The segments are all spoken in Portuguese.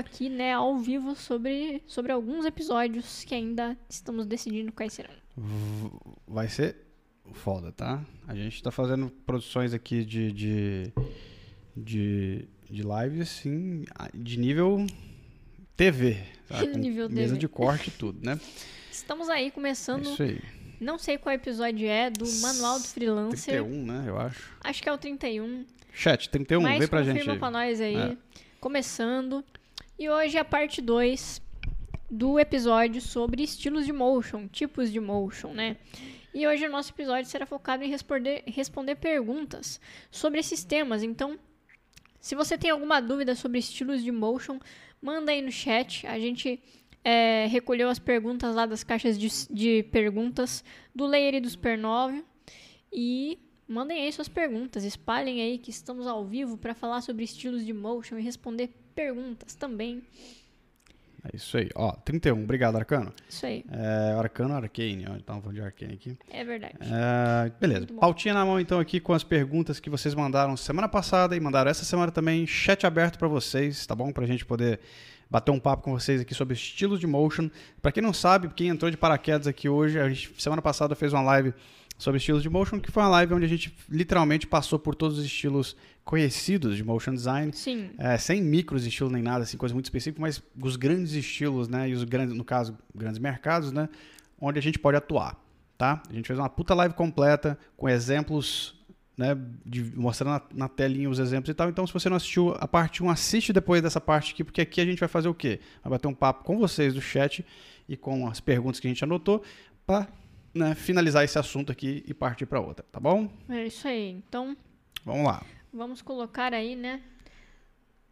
aqui, né, ao vivo sobre, sobre alguns episódios que ainda estamos decidindo quais serão. Vai ser foda, tá? A gente tá fazendo produções aqui de, de, de, de live, assim, de nível TV. Tá? Nível mesa TV. de corte e tudo, né? Estamos aí É começando, isso aí. não sei qual episódio é, do Manual do Freelancer. 31, né? Eu acho. Acho que é o 31. Chat, 31, mas vem pra confirma gente aí. pra nós aí. É. Começando. E hoje é a parte 2 do episódio sobre estilos de motion, tipos de motion, né? E hoje o nosso episódio será focado em responder, responder perguntas sobre esses temas. Então, se você tem alguma dúvida sobre estilos de motion, manda aí no chat. A gente é, recolheu as perguntas lá das caixas de, de perguntas do Layer e do Supernova. E mandem aí suas perguntas. Espalhem aí que estamos ao vivo para falar sobre estilos de motion e responder perguntas também. É isso aí. Ó, 31. Obrigado, Arcano. Isso aí, É, Arcano Arcane, ó. Então, falando de Arcane aqui. é verdade. É, beleza. Pautinha na mão, então, aqui com as perguntas que vocês mandaram semana passada e mandaram essa semana também. Chat aberto pra vocês, tá bom? Pra gente poder bater um papo com vocês aqui sobre estilos de motion. Pra quem não sabe, quem entrou de paraquedas aqui hoje, a gente, semana passada fez uma live sobre estilos de motion, que foi uma live onde a gente literalmente passou por todos os estilos conhecidos de motion design. Sim, É, sem micros estilos nem nada, assim, coisa muito específica, mas os grandes estilos, né? E os grandes, no caso, grandes mercados, né? Onde a gente pode atuar, tá? A gente fez uma puta live completa com exemplos, né? de- mostrando na, na telinha os exemplos e tal. Então, se você não assistiu a parte 1, assiste depois dessa parte aqui, porque aqui a gente vai fazer o quê? Vai bater um papo com vocês do chat e com as perguntas que a gente anotou para finalizar esse assunto aqui e partir para outra, tá bom? é isso aí. Então, Vamos lá. Vamos colocar aí, né?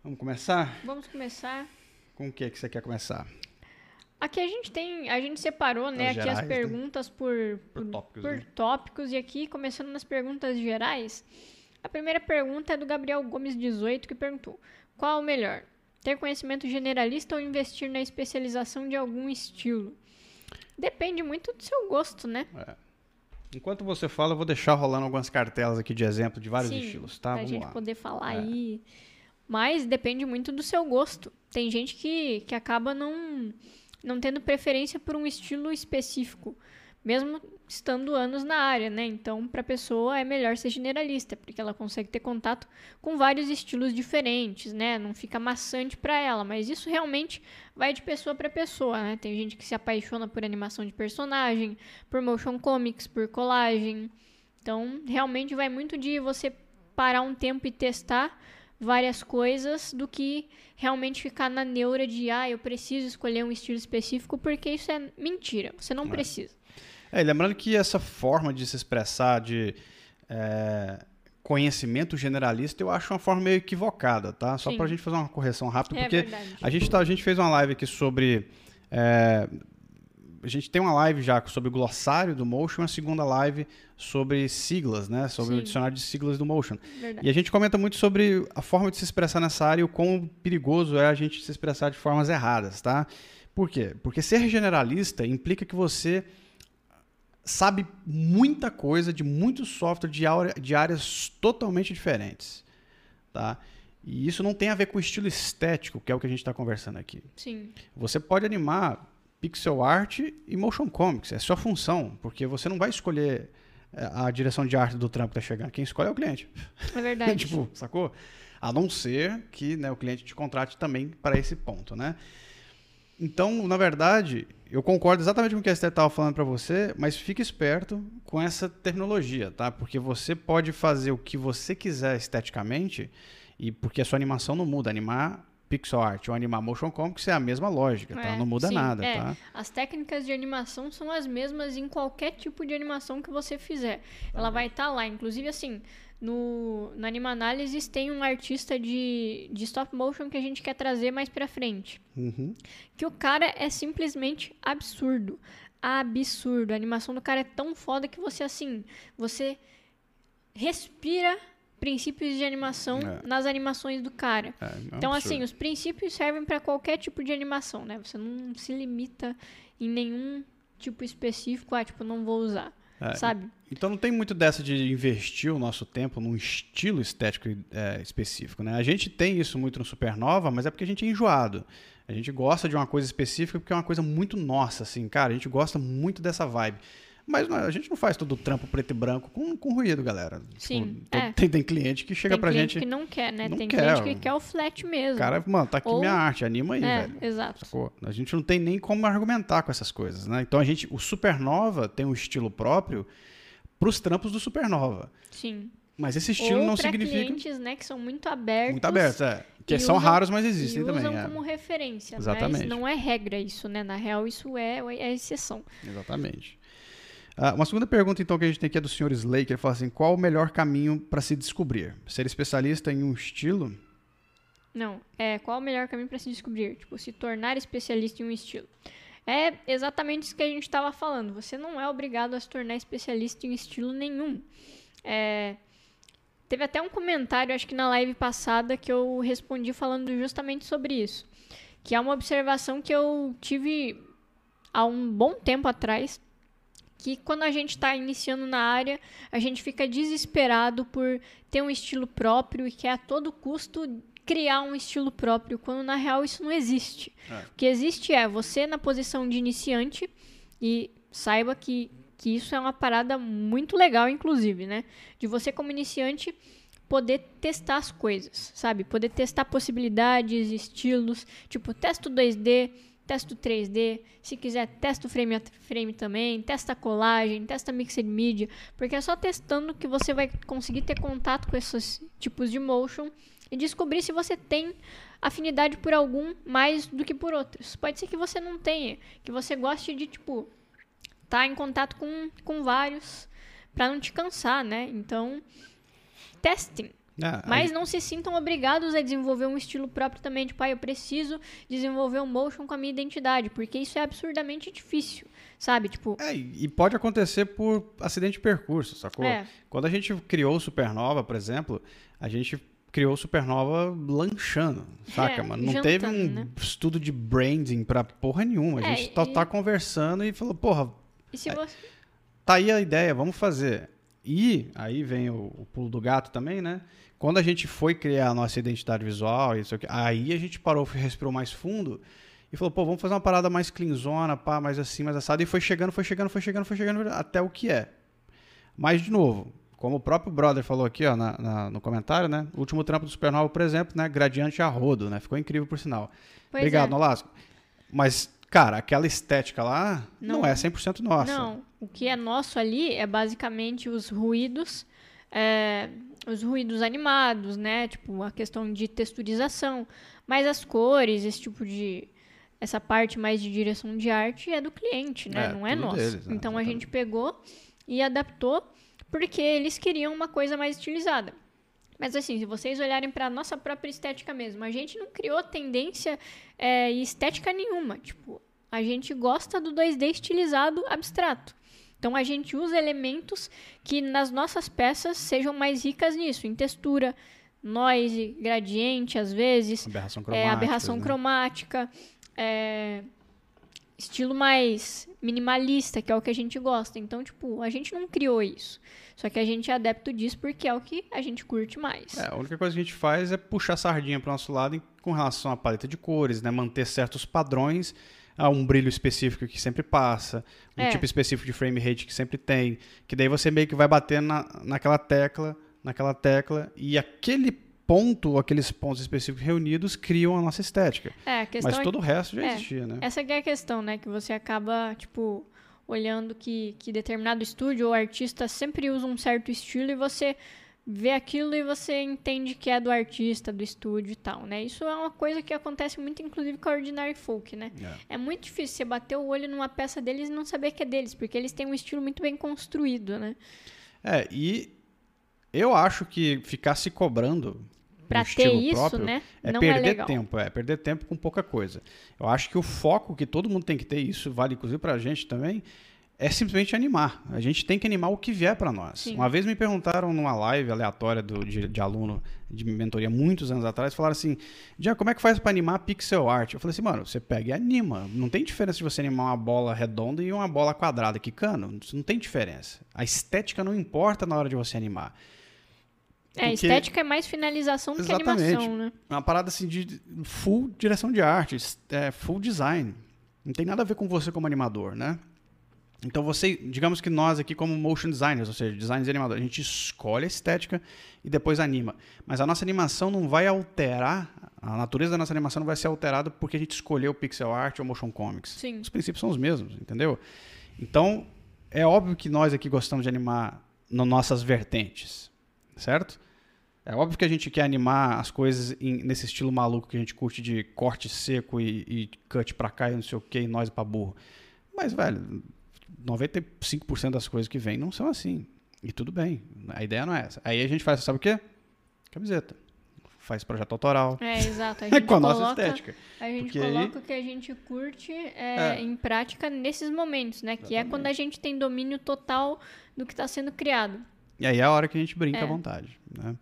Vamos começar? Vamos começar. Com o que, que você quer começar? Aqui a gente tem, a gente separou, né, As aqui as né? perguntas por, Por por, tópicos, por né? tópicos e aqui começando nas perguntas gerais. A primeira pergunta é do Gabriel Gomes 18 que perguntou: Qual o melhor? Ter conhecimento generalista ou investir na especialização de algum estilo? Depende muito do seu gosto, né? Enquanto você fala, eu vou deixar rolando algumas cartelas aqui de exemplo de vários Sim, estilos, tá? pra Vamos gente lá. poder falar É. aí. Mas depende muito do seu gosto. Tem gente que, que acaba não, não tendo preferência por um estilo específico, mesmo estando anos na área, né? Então, para a pessoa é melhor ser generalista, porque ela consegue ter contato com vários estilos diferentes, né? Não fica maçante para ela, mas isso realmente vai de pessoa para pessoa, né? Tem gente que se apaixona por animação de personagem, por motion comics, por colagem. Então, realmente vai muito de você parar um tempo e testar várias coisas do que realmente ficar na neura de, ah, eu preciso escolher um estilo específico, porque isso é mentira. Você não precisa. É, lembrando que essa forma de se expressar de é, conhecimento generalista, eu acho uma forma meio equivocada, tá? Só Sim. pra gente fazer uma correção rápida, É porque verdade. a gente, tá, a gente fez uma live aqui sobre. é, a gente tem uma live já sobre o glossário do Motion e uma segunda live sobre siglas, né? Sobre Sim. o dicionário de siglas do Motion. Verdade. E a gente comenta muito sobre a forma de se expressar nessa área e o quão perigoso é a gente se expressar de formas erradas, tá? Por quê? Porque ser generalista implica que você sabe muita coisa de muito software de, área- de áreas totalmente diferentes, tá? E isso não tem a ver com o estilo estético, que é o que a gente está conversando aqui. Sim, Você pode animar pixel art e motion comics, é sua função, porque você não vai escolher eh, a direção de arte do trampo que está chegando, quem escolhe é o cliente. é verdade. tipo, sacou? A não ser que né, o cliente te contrate também para esse ponto, né? Então, na verdade, eu concordo exatamente com o que a Esther estava falando para você, mas fique esperto com essa terminologia, tá? Porque você pode fazer o que você quiser esteticamente e porque a sua animação não muda. Animar pixel art ou animar motion comics é a mesma lógica, tá? É, Não muda sim, nada, é. tá? As técnicas de animação são as mesmas em qualquer tipo de animação que você fizer. Ela vai estar lá. Inclusive, assim, no, na Animanálises tem um artista de, de stop motion que a gente quer trazer mais pra frente. Uhum. Que o cara é simplesmente absurdo. Absurdo. A animação do cara é tão foda que você, assim, você respira princípios de animação É. nas animações do cara. É, é Então, absurdo. assim, os princípios servem para qualquer tipo de animação, né? Você não se limita em nenhum tipo específico, ah, tipo, não vou usar. É, sabe? Então não tem muito dessa de investir o nosso tempo num estilo estético é, específico, né? A gente tem isso muito no Supernova, mas é porque a gente é enjoado. A gente gosta de uma coisa específica porque é uma coisa muito nossa, assim, cara. A gente gosta muito dessa vibe. Mas não, a gente não faz todo o trampo preto e branco com, com ruído, galera. Tipo, Sim. Tipo, é. tem, tem cliente que chega tem pra gente. Tem cliente que não quer, né? Não tem quer. cliente que quer o flat mesmo. Cara, mano, tá aqui Ou... minha arte, anima aí, é, velho. Exato. Sacou? A gente não tem nem como argumentar com essas coisas, né? Então a gente. O Supernova tem um estilo próprio pros trampos do Supernova. Sim. Mas esse estilo Ou não significa. clientes, né, que são muito abertos. Muito abertos, é. Que são usam- raros, mas existem e também. usam é. como referência, Exatamente. mas não é regra isso, né? Na real, isso é, é exceção. Exatamente. Ah, uma segunda pergunta, então, que a gente tem aqui é do Sr. Slay, que ele fala assim: qual o melhor caminho para se descobrir? Ser especialista em um estilo? Não, é qual o melhor caminho para se descobrir? Tipo, se tornar especialista em um estilo. É exatamente isso que a gente estava falando. Você não é obrigado a se tornar especialista em estilo nenhum. É, Teve até um comentário, acho que na live passada, que eu respondi falando justamente sobre isso. Que é uma observação que eu tive há um bom tempo atrás. Que quando a gente está iniciando na área, a gente fica desesperado por ter um estilo próprio e quer a todo custo criar um estilo próprio, quando na real isso não existe. É. O que existe é você na posição de iniciante e saiba que, que isso é uma parada muito legal, inclusive, né? De você como iniciante poder testar as coisas, sabe? Poder testar possibilidades, estilos, tipo, testa o 2D, testa o 3D, se quiser testa frame a frame também, testa a colagem, testa a mixed media, porque é só testando que você vai conseguir ter contato com esses tipos de motion e descobrir se você tem afinidade por algum mais do que por outros. Pode ser que você não tenha, que você goste de tipo estar em contato com, com vários para não te cansar, né? Então, testem. Ah, Mas não se sintam obrigados a desenvolver um estilo próprio também, tipo, ah, eu preciso desenvolver um motion com a minha identidade, porque isso é absurdamente difícil, sabe? Tipo, É, e pode acontecer por acidente de percurso, sacou? É. Quando a gente criou o Supernova, por exemplo, a gente criou o Supernova lanchando, saca, É, mano? Não teve um jantando, né? estudo de branding pra porra nenhuma. A É, gente só e- tá conversando e falou, porra, e se você. tá aí a ideia, vamos fazer. E aí vem o, o pulo do gato também, né? Quando a gente foi criar a nossa identidade visual, isso aqui, aí a gente parou, respirou mais fundo e falou, pô, vamos fazer uma parada mais cleanzona, pá, mais assim, mais assada. E foi chegando, foi chegando, foi chegando, foi chegando até o que é. Mas, de novo, como o próprio brother falou aqui, ó, na- na- no comentário, né? O último trampo do Supernova, por exemplo, né? Gradiente a rodo, né? Ficou incrível, por sinal. Pois Obrigado, é. Nolasco. Mas, cara, aquela estética lá não, Não. é 100% nossa. Não, o que é nosso ali é basicamente os ruídos, é, os ruídos animados, né? Tipo, a questão de texturização. Mas as cores, esse tipo de. Essa parte mais de direção de arte é do cliente, né? É, Não é nosso. deles, né? Então a gente pegou e adaptou porque eles queriam uma coisa mais estilizada. Mas assim, se vocês olharem para nossa própria estética mesmo, a gente não criou tendência é, e estética nenhuma. Tipo, a gente gosta do 2D estilizado abstrato. Então a gente usa elementos que nas nossas peças sejam mais ricas nisso, em textura, noise, gradiente às vezes, Aberração é, cromática. aberração né? cromática, é, estilo mais minimalista, que é o que a gente gosta. Então, tipo, a gente não criou isso. Só que a gente é adepto disso porque é o que a gente curte mais. É, a única coisa que a gente faz é puxar a sardinha para o nosso lado em- com relação à paleta de cores, né? Manter certos padrões, há um brilho específico que sempre passa, um É. tipo específico de frame rate que sempre tem, que daí você meio que vai bater na, naquela tecla, naquela tecla, e aquele ponto, aqueles pontos específicos reunidos criam a nossa estética. É, a questão Mas é todo o resto já é, existia, né? Essa que é a questão, né? Que você acaba, tipo, olhando que, que determinado estúdio ou artista sempre usa um certo estilo e você vê aquilo e você entende que é do artista, do estúdio e tal, né? Isso é uma coisa que acontece muito, inclusive, com a Ordinary Folk, né? É. É muito difícil você bater o olho numa peça deles e não saber que é deles, porque eles têm um estilo muito bem construído, né? É, e eu acho que ficar se cobrando um ter estilo isso, próprio né? é não perder é tempo, é perder tempo com pouca coisa. Eu acho que o foco que todo mundo tem que ter, isso vale inclusive pra gente também, é simplesmente animar. A gente tem que animar o que vier para nós. Sim. Uma vez me perguntaram numa live aleatória do, de, de aluno de mentoria muitos anos atrás, falaram assim: Já, como é que faz para animar pixel art? Eu falei assim, mano, você pega e anima. Não tem diferença de você animar uma bola redonda e uma bola quadrada quicando. Isso não tem diferença. A estética não importa na hora de você animar. É, Porque- estética é mais finalização do que Exatamente. animação, né? É uma parada assim de full direção de arte, é, full design. Não tem nada a ver com você como animador, né? Então você, digamos que nós aqui como motion designers, ou seja, designers animadores, a gente escolhe a estética e depois anima. Mas a nossa animação não vai alterar, a natureza da nossa animação não vai ser alterada porque a gente escolheu pixel art ou motion comics. Sim. Os princípios são os mesmos, entendeu? Então, é óbvio que nós aqui gostamos de animar nas nossas vertentes, certo? É óbvio que a gente quer animar as coisas em- nesse estilo maluco que a gente curte de corte seco e, e cut pra cá e não sei o que, e nós pra burro. Mas, velho, 95% das coisas que vêm não são assim. E tudo bem. A ideia não é essa. Aí a gente faz, sabe o quê? Camiseta. Faz projeto autoral. É, exato. A gente com a nossa coloca, estética. A gente Porque aí- coloca o que a gente curte é, É. em prática nesses momentos, né? Que é quando a gente tem domínio total do que está sendo criado. E aí é a hora que a gente brinca É. à vontade. né?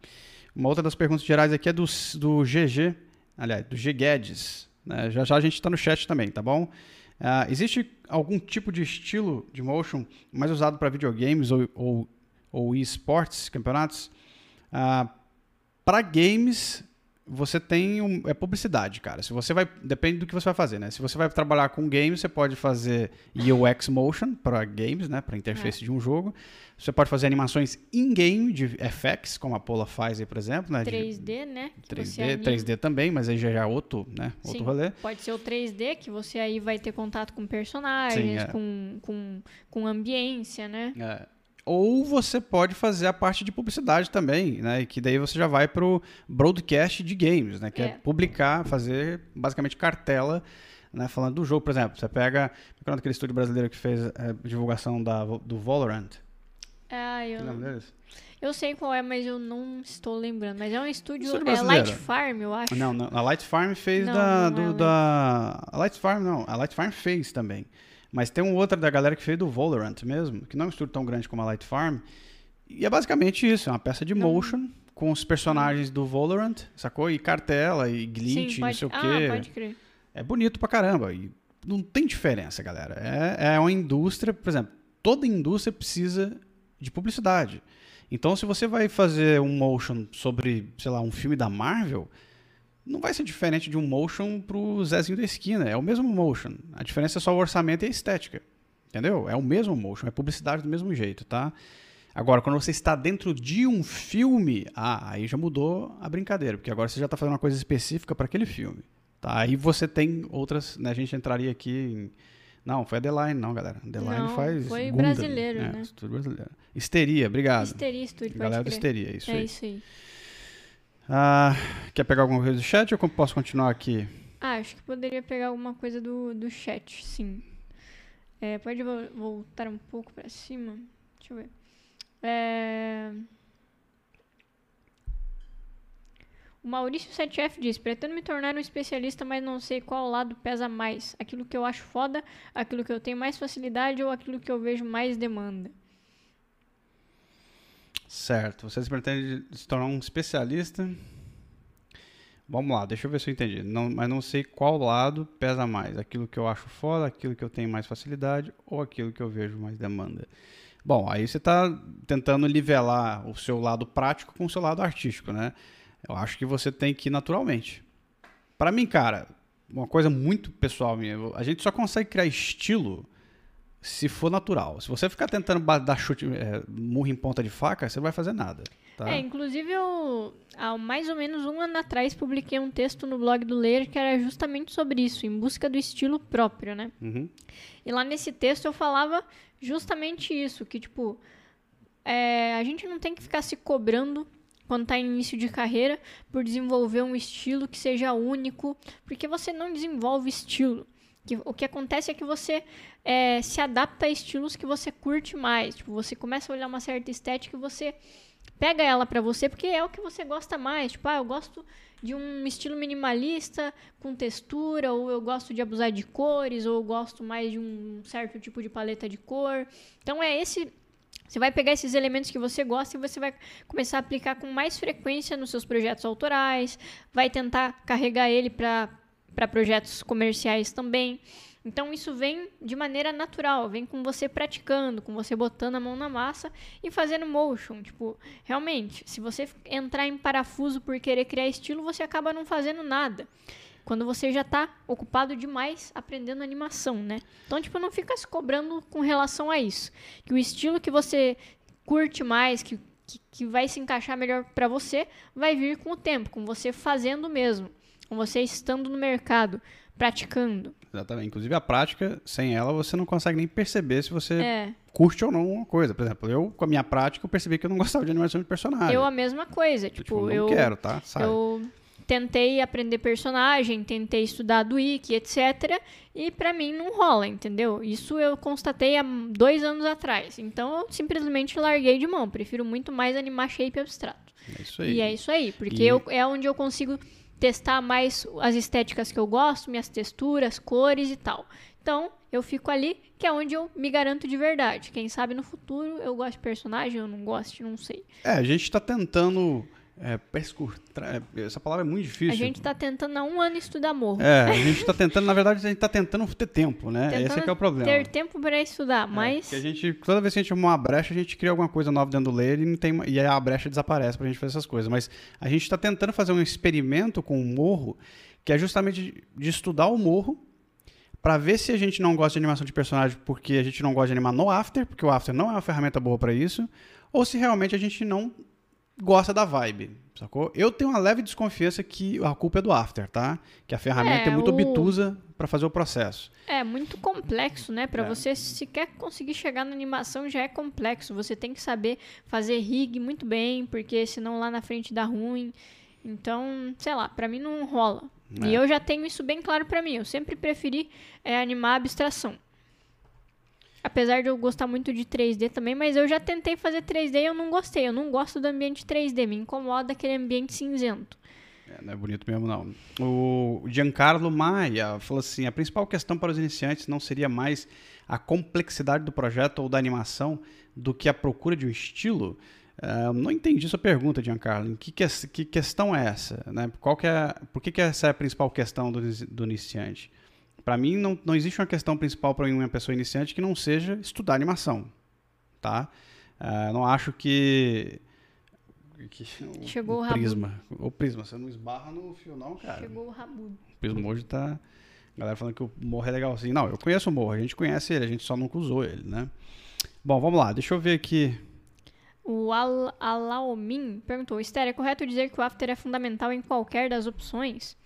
Uma outra das perguntas gerais aqui é do, do GG, aliás, do G Guedes. né? Já já a gente está no chat também, tá bom? Ah, existe algum tipo de estilo de motion mais usado para videogames ou, ou, ou esportes, campeonatos? para games, você tem um, é publicidade, cara. Se você vai, depende do que você vai fazer, né? Se você vai trabalhar com games, você pode fazer UX motion para games, né? Para interface de um jogo. Você pode fazer animações in-game de FX, como a Pola faz aí, por exemplo, né? De 3D, né? que você 3D, anima. 3D também, mas aí já é outro, né? Outro Sim, rolê. Pode ser o 3D, que você aí vai ter contato com personagens, Sim, é. com, com, com ambiência, né? É. Ou você pode fazer a parte de publicidade também, né? E Que daí você já vai pro broadcast de games, né? Que é, É. publicar, fazer basicamente cartela, né? Falando do jogo, por exemplo. Você pega qual é aquele estúdio brasileiro que fez a divulgação da, do Valorant. Ah, eu, Você lembra deles? eu sei qual é, mas eu não estou lembrando. Mas é um estúdio, Estúdio é. Light Farm, eu acho. Não, não, a Light Farm fez Não, da, não é do, a da. A Light Farm não, a Light Farm fez também. Mas tem um outro da galera que fez do Valorant mesmo, que não é um estúdio tão grande como a Light Farm. E é basicamente isso, é uma peça de Não. motion com os personagens do Valorant, sacou? E cartela, e glitch, Sim, não pode... sei o Ah, quê. pode crer. É bonito pra caramba. E não tem diferença, galera. É, é uma indústria, por exemplo, toda indústria precisa de publicidade. Então, se você vai fazer um motion sobre, sei lá, um filme da Marvel, não vai ser diferente de um motion pro Zezinho da esquina. É o mesmo motion. A diferença é só o orçamento e a estética. Entendeu? É o mesmo motion, é publicidade do mesmo jeito, tá? Agora, quando você está dentro de um filme, ah, aí já mudou a brincadeira, porque agora você já está fazendo uma coisa específica para aquele filme. Tá? Aí você tem outras, né? A gente entraria aqui em... Não, foi a The Line, não, galera. The Line Não, faz foi Gundam, brasileiro, né? Estúdio brasileiro. Histeria, obrigado. Histeria Studio, Galera do. Histeria, isso é aí. isso aí. Ah, quer pegar alguma coisa do chat ou posso continuar aqui? Ah, acho que poderia pegar alguma coisa do, do chat, sim. É, pode vo- voltar um pouco pra cima? Deixa eu ver. É... O Maurício 7F diz: Pretendo me tornar um especialista, mas não sei qual lado pesa mais. Aquilo que eu acho foda, aquilo que eu tenho mais facilidade ou aquilo que eu vejo mais demanda. Certo. Vocês pretendem se tornar um especialista? Vamos lá, deixa eu ver se eu entendi. Não, mas não sei qual lado pesa mais. Aquilo que eu acho foda, aquilo que eu tenho mais facilidade ou aquilo que eu vejo mais demanda. Bom, aí você está tentando nivelar o seu lado prático com o seu lado artístico, né? Eu acho que você tem que ir naturalmente. Para mim, cara, uma coisa muito pessoal minha, a gente só consegue criar estilo se for natural. Se você ficar tentando dar chute, é, murro em ponta de faca, você não vai fazer nada. Tá? É, inclusive eu, há mais ou menos um ano atrás, publiquei um texto no blog do Ler que era justamente sobre isso, em busca do estilo próprio, né? Uhum. E lá nesse texto eu falava justamente isso, que tipo, é, a gente não tem que ficar se cobrando quando está em início de carreira por desenvolver um estilo que seja único, porque você não desenvolve estilo. Que, o que acontece é que você é, se adapta a estilos que você curte mais. Tipo, você começa a olhar uma certa estética e você pega ela pra você porque é o que você gosta mais. Tipo, ah, eu gosto de um estilo minimalista com textura, ou eu gosto de abusar de cores, ou eu gosto mais de um certo tipo de paleta de cor. Então é esse você vai pegar esses elementos que você gosta e você vai começar a aplicar com mais frequência nos seus projetos autorais, vai tentar carregar ele para projetos comerciais também. Então isso vem de maneira natural, vem com você praticando, com você botando a mão na massa e fazendo motion. Tipo, realmente, se você entrar em parafuso por querer criar estilo, você acaba não fazendo nada. Quando você já está ocupado demais aprendendo animação, né? Então, tipo, não fica se cobrando com relação a isso. Que o estilo que você curte mais, que, que, que vai se encaixar melhor para você, vai vir com o tempo, com você fazendo mesmo, você estando no mercado praticando. Exatamente. Inclusive a prática, sem ela, você não consegue nem perceber se você é. curte ou não uma coisa. Por exemplo, eu, com a minha prática, eu percebi que eu não gostava de animação de personagem. Eu a mesma coisa. Tipo, tipo não eu quero, tá? Sai. Eu tentei aprender personagem, tentei estudar do wiki, etc. E para mim não rola, entendeu? Isso eu constatei há dois anos atrás. Então eu simplesmente larguei de mão. Prefiro muito mais animar shape abstrato. É isso aí. E é isso aí, porque e... eu, é onde eu consigo testar mais as estéticas que eu gosto, minhas texturas, cores e tal. Então, eu fico ali, que é onde eu me garanto de verdade. Quem sabe no futuro eu gosto de personagem, eu não gosto, não sei. É, a gente está tentando é, perscurtar. É, essa palavra é muito difícil. A gente está tentando há um ano estudar morro. É, a gente está tentando, na verdade, a gente está tentando ter tempo, né? Tentando Esse é, é o problema. Ter tempo para estudar, mas. É, a gente, toda vez que a gente arruma uma brecha, a gente cria alguma coisa nova dentro do ler e, não tem, e a brecha desaparece para a gente fazer essas coisas. Mas a gente está tentando fazer um experimento com o morro, que é justamente de estudar o morro para ver se a gente não gosta de animação de personagem porque a gente não gosta de animar no After, porque o After não é uma ferramenta boa para isso, ou se realmente a gente não gosta da vibe, sacou? Eu tenho uma leve desconfiança que a culpa é do After, tá? Que a ferramenta é, é muito o... obtusa para fazer o processo. É muito complexo, né? Para é. você sequer conseguir chegar na animação já é complexo. Você tem que saber fazer rig muito bem, porque senão lá na frente dá ruim. Então, sei lá, para mim não rola. É. E eu já tenho isso bem claro para mim. Eu sempre preferi é, animar abstração. Apesar de eu gostar muito de 3D também, mas eu já tentei fazer 3D e eu não gostei. Eu não gosto do ambiente 3D, me incomoda aquele ambiente cinzento. É, não é bonito mesmo, não. O Giancarlo Maia falou assim: a principal questão para os iniciantes não seria mais a complexidade do projeto ou da animação do que a procura de um estilo? Uh, não entendi sua pergunta, Giancarlo. Que, que, que questão é essa? Né? Qual que é, por que, que essa é a principal questão do, do iniciante? Para mim, não, não existe uma questão principal para uma pessoa iniciante que não seja estudar animação. Tá? Uh, não acho que. que o, Chegou o, o prisma. O prisma, você não esbarra no fio, não, cara. Chegou o rabudo. O prisma hoje tá. A galera falando que o morro é legal assim. Não, eu conheço o morro, a gente conhece ele, a gente só nunca usou ele, né? Bom, vamos lá, deixa eu ver aqui. O Al Alaomin perguntou: Esther, é correto dizer que o After é fundamental em qualquer das opções?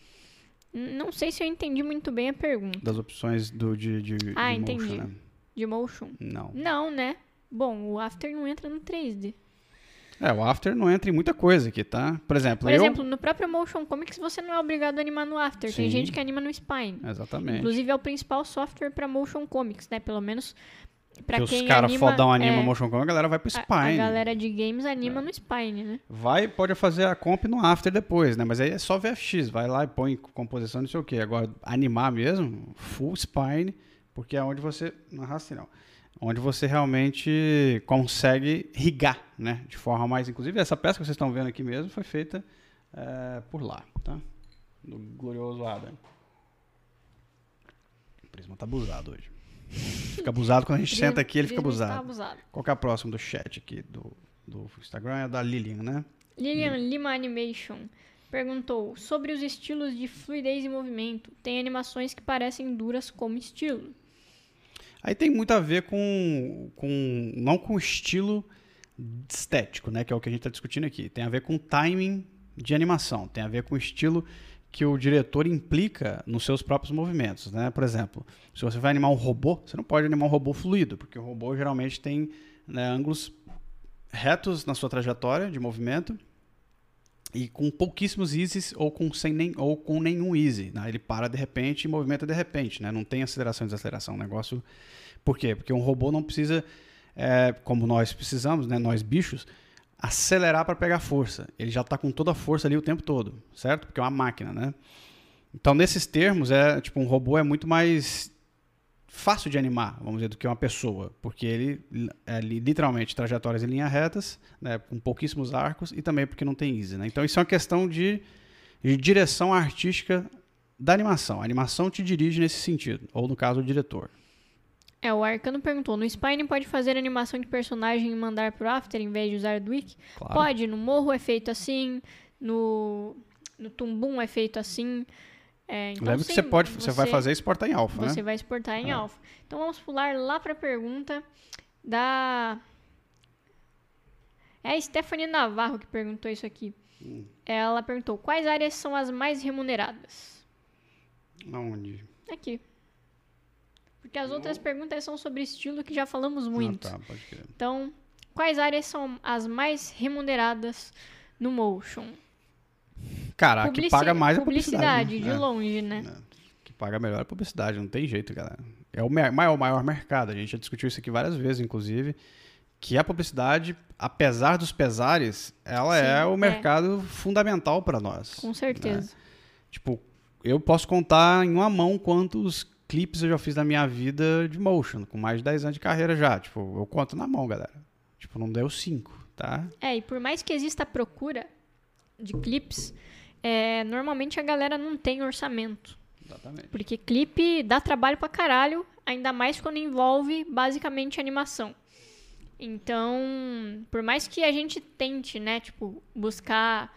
Não sei se eu entendi muito bem a pergunta. Das opções do, de, de, ah, de entendi. motion, né? De motion? Não. Não, né? Bom, o After não entra no 3D. É, o After não entra em muita coisa aqui, tá? Por exemplo, Por eu... exemplo, no próprio Motion Comics você não é obrigado a animar no After. Sim. Tem gente que anima no Spine. Exatamente. Inclusive é o principal software para Motion Comics, né? Pelo menos Pra que quem os caras fodão animam é, motion com a galera vai pro Spine. A, a galera de games anima é. no Spine, né? Vai, pode fazer a comp no After depois, né? Mas aí é só VFX, vai lá e põe composição, não sei o quê. Agora, animar mesmo, full Spine, porque é onde você. Não arrasta não. Onde você realmente consegue rigar, né? De forma mais. Inclusive, essa peça que vocês estão vendo aqui mesmo foi feita é, por lá, tá? Do glorioso Adam. O prisma tá abusado hoje. Fica abusado quando a gente senta aqui, ele fica abusado. abusado. Qual que é o próximo do chat aqui do, do Instagram? É da Lilian, né? Lilian Lima Animation perguntou sobre os estilos de fluidez e movimento. Tem animações que parecem duras como estilo. Aí tem muito a ver com, com não com estilo estético, né, que é o que a gente está discutindo aqui. Tem a ver com timing de animação, tem a ver com estilo que o diretor implica nos seus próprios movimentos. Né? Por exemplo, se você vai animar um robô, você não pode animar um robô fluido, porque o robô geralmente tem né, ângulos retos na sua trajetória de movimento e com pouquíssimos eases ou com, sem nem, ou com nenhum easy. Né? Ele para de repente e movimenta de repente. Né? Não tem aceleração e desaceleração. O negócio... Por quê? Porque um robô não precisa, é, como nós precisamos, né? nós bichos, acelerar para pegar força. Ele já está com toda a força ali o tempo todo, certo? Porque é uma máquina, né? Então, nesses termos, é tipo um robô é muito mais fácil de animar, vamos dizer, do que uma pessoa, porque ele é literalmente trajetórias em linhas retas, né, com pouquíssimos arcos e também porque não tem easy, né? Então, isso é uma questão de, de direção artística da animação. A animação te dirige nesse sentido, ou no caso, o diretor. É, o Arcano perguntou: no Spine pode fazer animação de personagem e mandar pro After em vez de usar do Wiki? Claro. Pode, no Morro é feito assim, no, no Tumbum é feito assim. É, então, Lembra que você pode, você, vai fazer exportar em alfa, Você né? vai exportar em É. alfa. Então vamos pular lá para a pergunta da. É a Stephanie Navarro que perguntou isso aqui. Hum. Ela perguntou: quais áreas são as mais remuneradas? Aonde? Aqui. Porque as outras perguntas são sobre estilo que já falamos muito. Ah, tá, pode crer. Então, quais áreas são as mais remuneradas no Motion? Cara, a que Publici- paga mais é a publicidade. de né? É. longe, né? que paga melhor é a publicidade, não tem jeito, galera. É o maior, maior mercado, a gente já discutiu isso aqui várias vezes, inclusive, que a publicidade, apesar dos pesares, ela Sim, é o é. mercado fundamental para nós. Com certeza. Tipo, eu posso contar em uma mão quantos clipes eu já fiz na minha vida de motion, com mais de 10 anos de carreira já. Tipo, eu conto na mão, galera. Tipo, não deu 5, tá? É, e por mais que exista procura de clipes, é, normalmente a galera não tem orçamento. Exatamente. Porque clipe dá trabalho pra caralho, ainda mais quando envolve basicamente animação. Então, por mais que a gente tente, né, tipo, buscar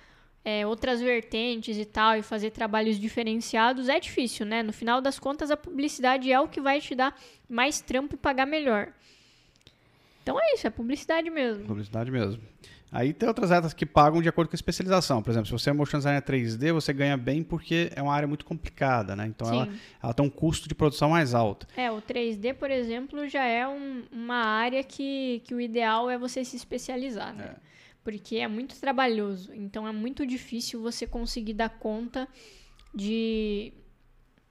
é, outras vertentes e tal, e fazer trabalhos diferenciados, é difícil, né? No final das contas, a publicidade é o que vai te dar mais trampo e pagar melhor. Então é isso, é publicidade mesmo. Publicidade mesmo. Aí tem outras áreas que pagam de acordo com a especialização. Por exemplo, se você é motion designer 3D, você ganha bem porque é uma área muito complicada, né? Então ela, ela tem um custo de produção mais alto. É, o 3D, por exemplo, já é um- uma área que, que o ideal é você se especializar, né? Porque é muito trabalhoso. Então é muito difícil você conseguir dar conta de,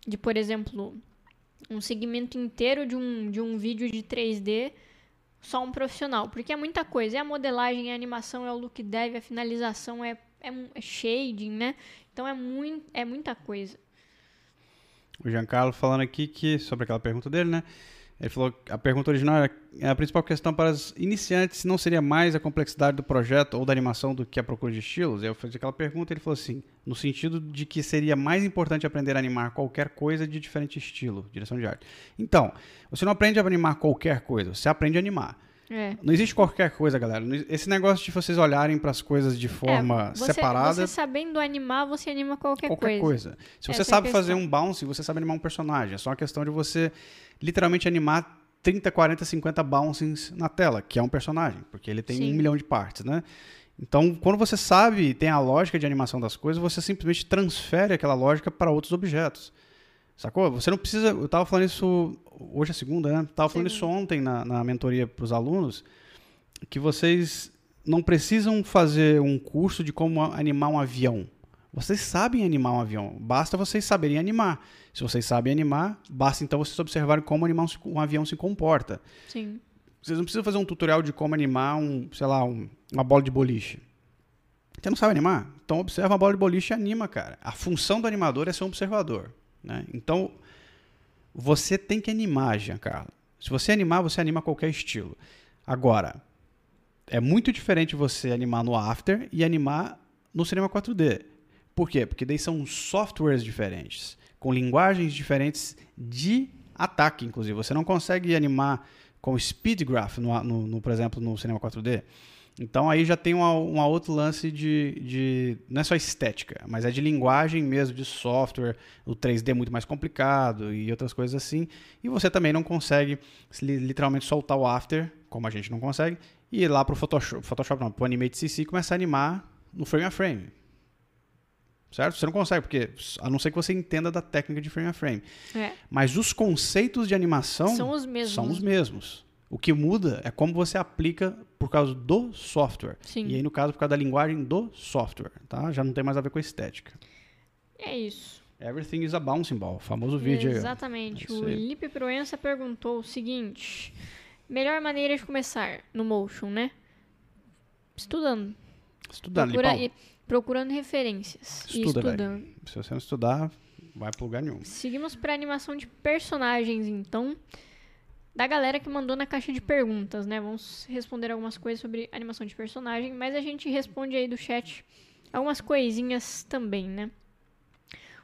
de por exemplo, um segmento inteiro de um, de um vídeo de 3D só um profissional. Porque é muita coisa. É a modelagem, é a animação, é o look dev, a finalização, é, é, é shading, né? Então é, muito, é muita coisa. O Giancarlo falando aqui que sobre aquela pergunta dele, né? Ele falou a pergunta original era é a principal questão para os iniciantes não seria mais a complexidade do projeto ou da animação do que a procura de estilos? Eu fiz aquela pergunta ele falou assim, no sentido de que seria mais importante aprender a animar qualquer coisa de diferente estilo, direção de arte. Então, você não aprende a animar qualquer coisa, você aprende a animar. É. Não existe qualquer coisa, galera. Esse negócio de vocês olharem para as coisas de forma É, você, separada Você sabendo animar, você anima qualquer, qualquer coisa. coisa. Se Essa você é a sabe fazer um bounce, você sabe animar um personagem. É só uma questão de você literalmente animar 30, 40, 50 bouncings na tela, que é um personagem, porque ele tem Sim. um milhão de partes, né? Então, quando você sabe e tem a lógica de animação das coisas, você simplesmente transfere aquela lógica para outros objetos. Sacou? Você não precisa. Eu tava falando isso. Hoje é segunda, né? Tava falando isso ontem na, na mentoria para os alunos. Que vocês não precisam fazer um curso de como animar um avião. Vocês sabem animar um avião. Basta vocês saberem animar. Se vocês sabem animar, basta então vocês observarem como animar um, um avião se comporta. Sim. Vocês não precisam fazer um tutorial de como animar um, sei lá, um- uma bola de boliche. Você não sabe animar? Então observa uma bola de boliche e anima, cara. A função do animador é ser um observador. Né? Então, você tem que animar, Giancarlo. Se você animar, você anima qualquer estilo. Agora, é muito diferente você animar no After e animar no Cinema 4D. Por quê? Porque daí são softwares diferentes, com linguagens diferentes de ataque, inclusive. Você não consegue animar com SpeedGraph, no, no, no, por exemplo, no Cinema 4D. Então aí já tem uma outro lance de, de. Não é só estética, mas é de linguagem mesmo, de software. O 3D é muito mais complicado e outras coisas assim. E você também não consegue li- literalmente soltar o After, como a gente não consegue, e ir lá pro Photoshop, Photoshop não, pro Animate CC e começar a animar no frame a frame. Certo? Você não consegue, porque a não ser que você entenda da técnica de frame a frame. É. Mas os conceitos de animação São os mesmos. são os mesmos. O que muda é como você aplica por causa do software. Sim. E aí, no caso, por causa da linguagem do software. Tá? Já não tem mais a ver com a estética. É isso. Everything is a bouncing ball. Famoso vídeo. Exatamente. O. Lipe Proença perguntou o seguinte: melhor maneira de começar no Motion, né? estudando. Estudando, Procura- e- procurando referências. e Estuda, estudando. Se você não estudar, vai pra lugar nenhum. Seguimos para animação de personagens, então. Da galera que mandou na caixa de perguntas, né? Vamos responder algumas coisas sobre animação de personagem, mas a gente responde aí do chat algumas coisinhas também, né?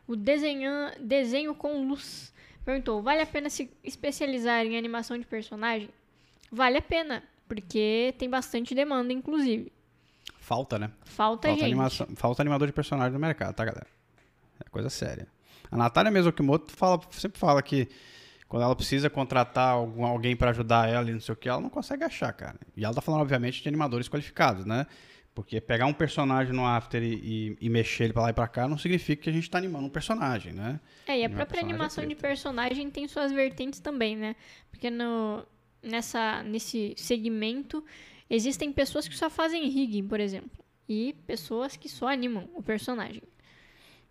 O desenha, desenho com luz perguntou: vale a pena se especializar em animação de personagem? Vale a pena, porque tem bastante demanda, inclusive. Falta, né? Falta, Falta, gente. animação, falta animador de personagem no mercado, tá, galera? É coisa séria. A Natália mesmo Okimoto fala, sempre fala que quando ela precisa contratar algum, alguém pra ajudar ela e não sei o que, ela não consegue achar, cara. E ela tá falando, obviamente, de animadores qualificados, né? Porque pegar um personagem no After e, e- e mexer ele pra lá e pra cá não significa que a gente tá animando um personagem, né? É, e a Animar própria é animação de treta. personagem tem suas vertentes também, né? Porque no, nessa, nesse segmento existem pessoas que só fazem rigging, por exemplo. E pessoas que só animam o personagem.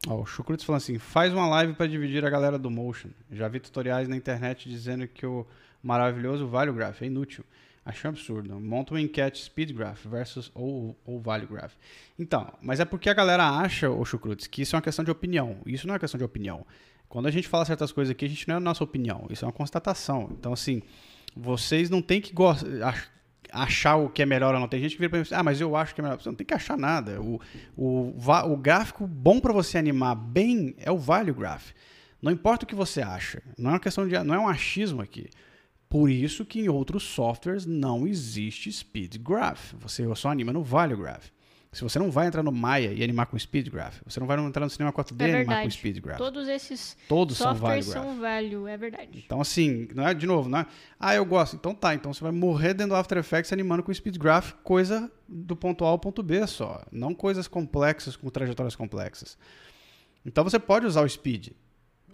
Ó, o Chucrutes falando assim, faz uma live pra dividir a galera do Motion. Já vi tutoriais na internet dizendo que o maravilhoso Value Graph é inútil. Achei um absurdo. Monta um enquete Speed Graph versus ou, ou Value Graph. Então, mas é porque a galera acha, o Chucrutes, que isso é uma questão de opinião. Isso não é uma questão de opinião. Quando a gente fala certas coisas aqui, a gente não é a nossa opinião. Isso é uma constatação. Então, assim, vocês não têm que achar o que é melhor ou não. Tem gente que vira pra mim fala, ah, mas eu acho que é melhor. Você não tem que achar nada. O, o, o gráfico bom para você animar bem é o value graph. Não importa o que você acha. Não é uma questão de. Não é um achismo aqui. Por isso que em outros softwares não existe speed graph. Você só anima no value graph. Se você não vai entrar no Maya e animar com speed graph, você não vai entrar no Cinema 4D É e animar com speed graph. Todos esses Todos são value softwares graph. são value, é verdade. Então, assim, não é, de novo, não é, ah, eu gosto, então tá, então você vai morrer dentro do After Effects animando com Speed Graph, coisa do ponto A ao ponto B só, não coisas complexas com trajetórias complexas. Então você pode usar o Speed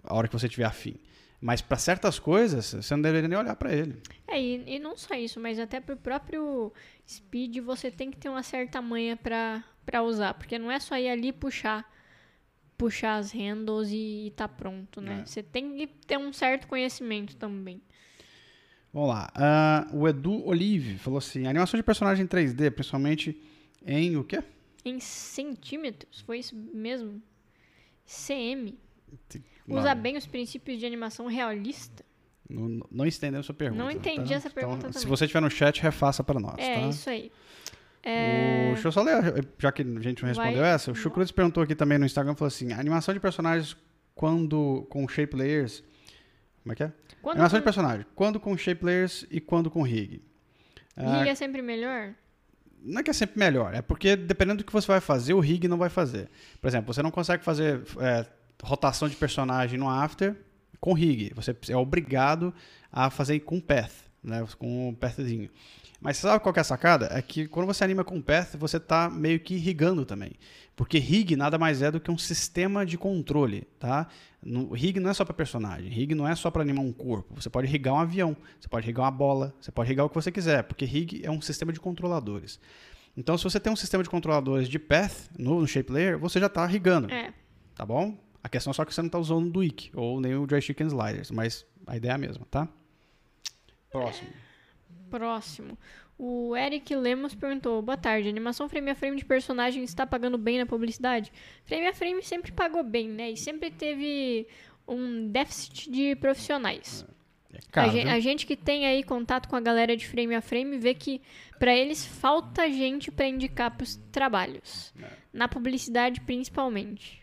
a hora que você tiver afim, mas para certas coisas você não deveria nem olhar para ele. É, e, e não só isso, mas até pro próprio speed você tem que ter uma certa manha pra usar. Porque não é só ir ali puxar, puxar as handles e, e tá pronto, né? É. Você tem que ter um certo conhecimento também. Vamos lá, ah, o Edu Olive falou assim, animação de personagem em 3D, principalmente em o quê? Em centímetros, foi isso mesmo? CM. Usa bem os princípios de animação realista. Não, não entendeu a sua pergunta. Não entendi tá? essa pergunta Se também. você estiver no chat, refaça para nós, é, tá? isso aí. O, É, deixa eu só ler, já que a gente não respondeu Vai- essa. O Chucruz perguntou aqui também no Instagram, falou assim, animação de personagens quando com shape layers... Como é que é? quando animação de com- personagem, quando com shape layers e quando com rig. Ah, rig é sempre melhor? não é que é sempre melhor, é porque dependendo do que você vai fazer, o rig não vai fazer. Por exemplo, você não consegue fazer é, rotação de personagem no After com rig. Você é obrigado a fazer com path, né, com um pathzinho. Mas sabe qual é a sacada? É que quando você anima com path, você está meio que rigando também. Porque rig nada mais é do que um sistema de controle, tá? No, rig não é só para personagem, rig não é só para animar um corpo. Você pode rigar um avião, você pode rigar uma bola, você pode rigar o que você quiser, porque rig é um sistema de controladores. Então, se você tem um sistema de controladores de path no, no shape layer, você já está rigando, É. tá bom? A questão é só que você não está usando o Duik ou nem o joystick and sliders, mas a ideia é a mesma, tá? Próximo. Próximo. O Eric Lemos perguntou: Boa tarde, a animação frame a frame de personagem está pagando bem na publicidade? Frame a frame sempre pagou bem, né? E sempre teve um déficit de profissionais. É a, caro, gen- viu? a gente que tem aí contato com a galera de frame a frame vê que pra eles falta gente pra indicar pros trabalhos. É. Na publicidade, principalmente.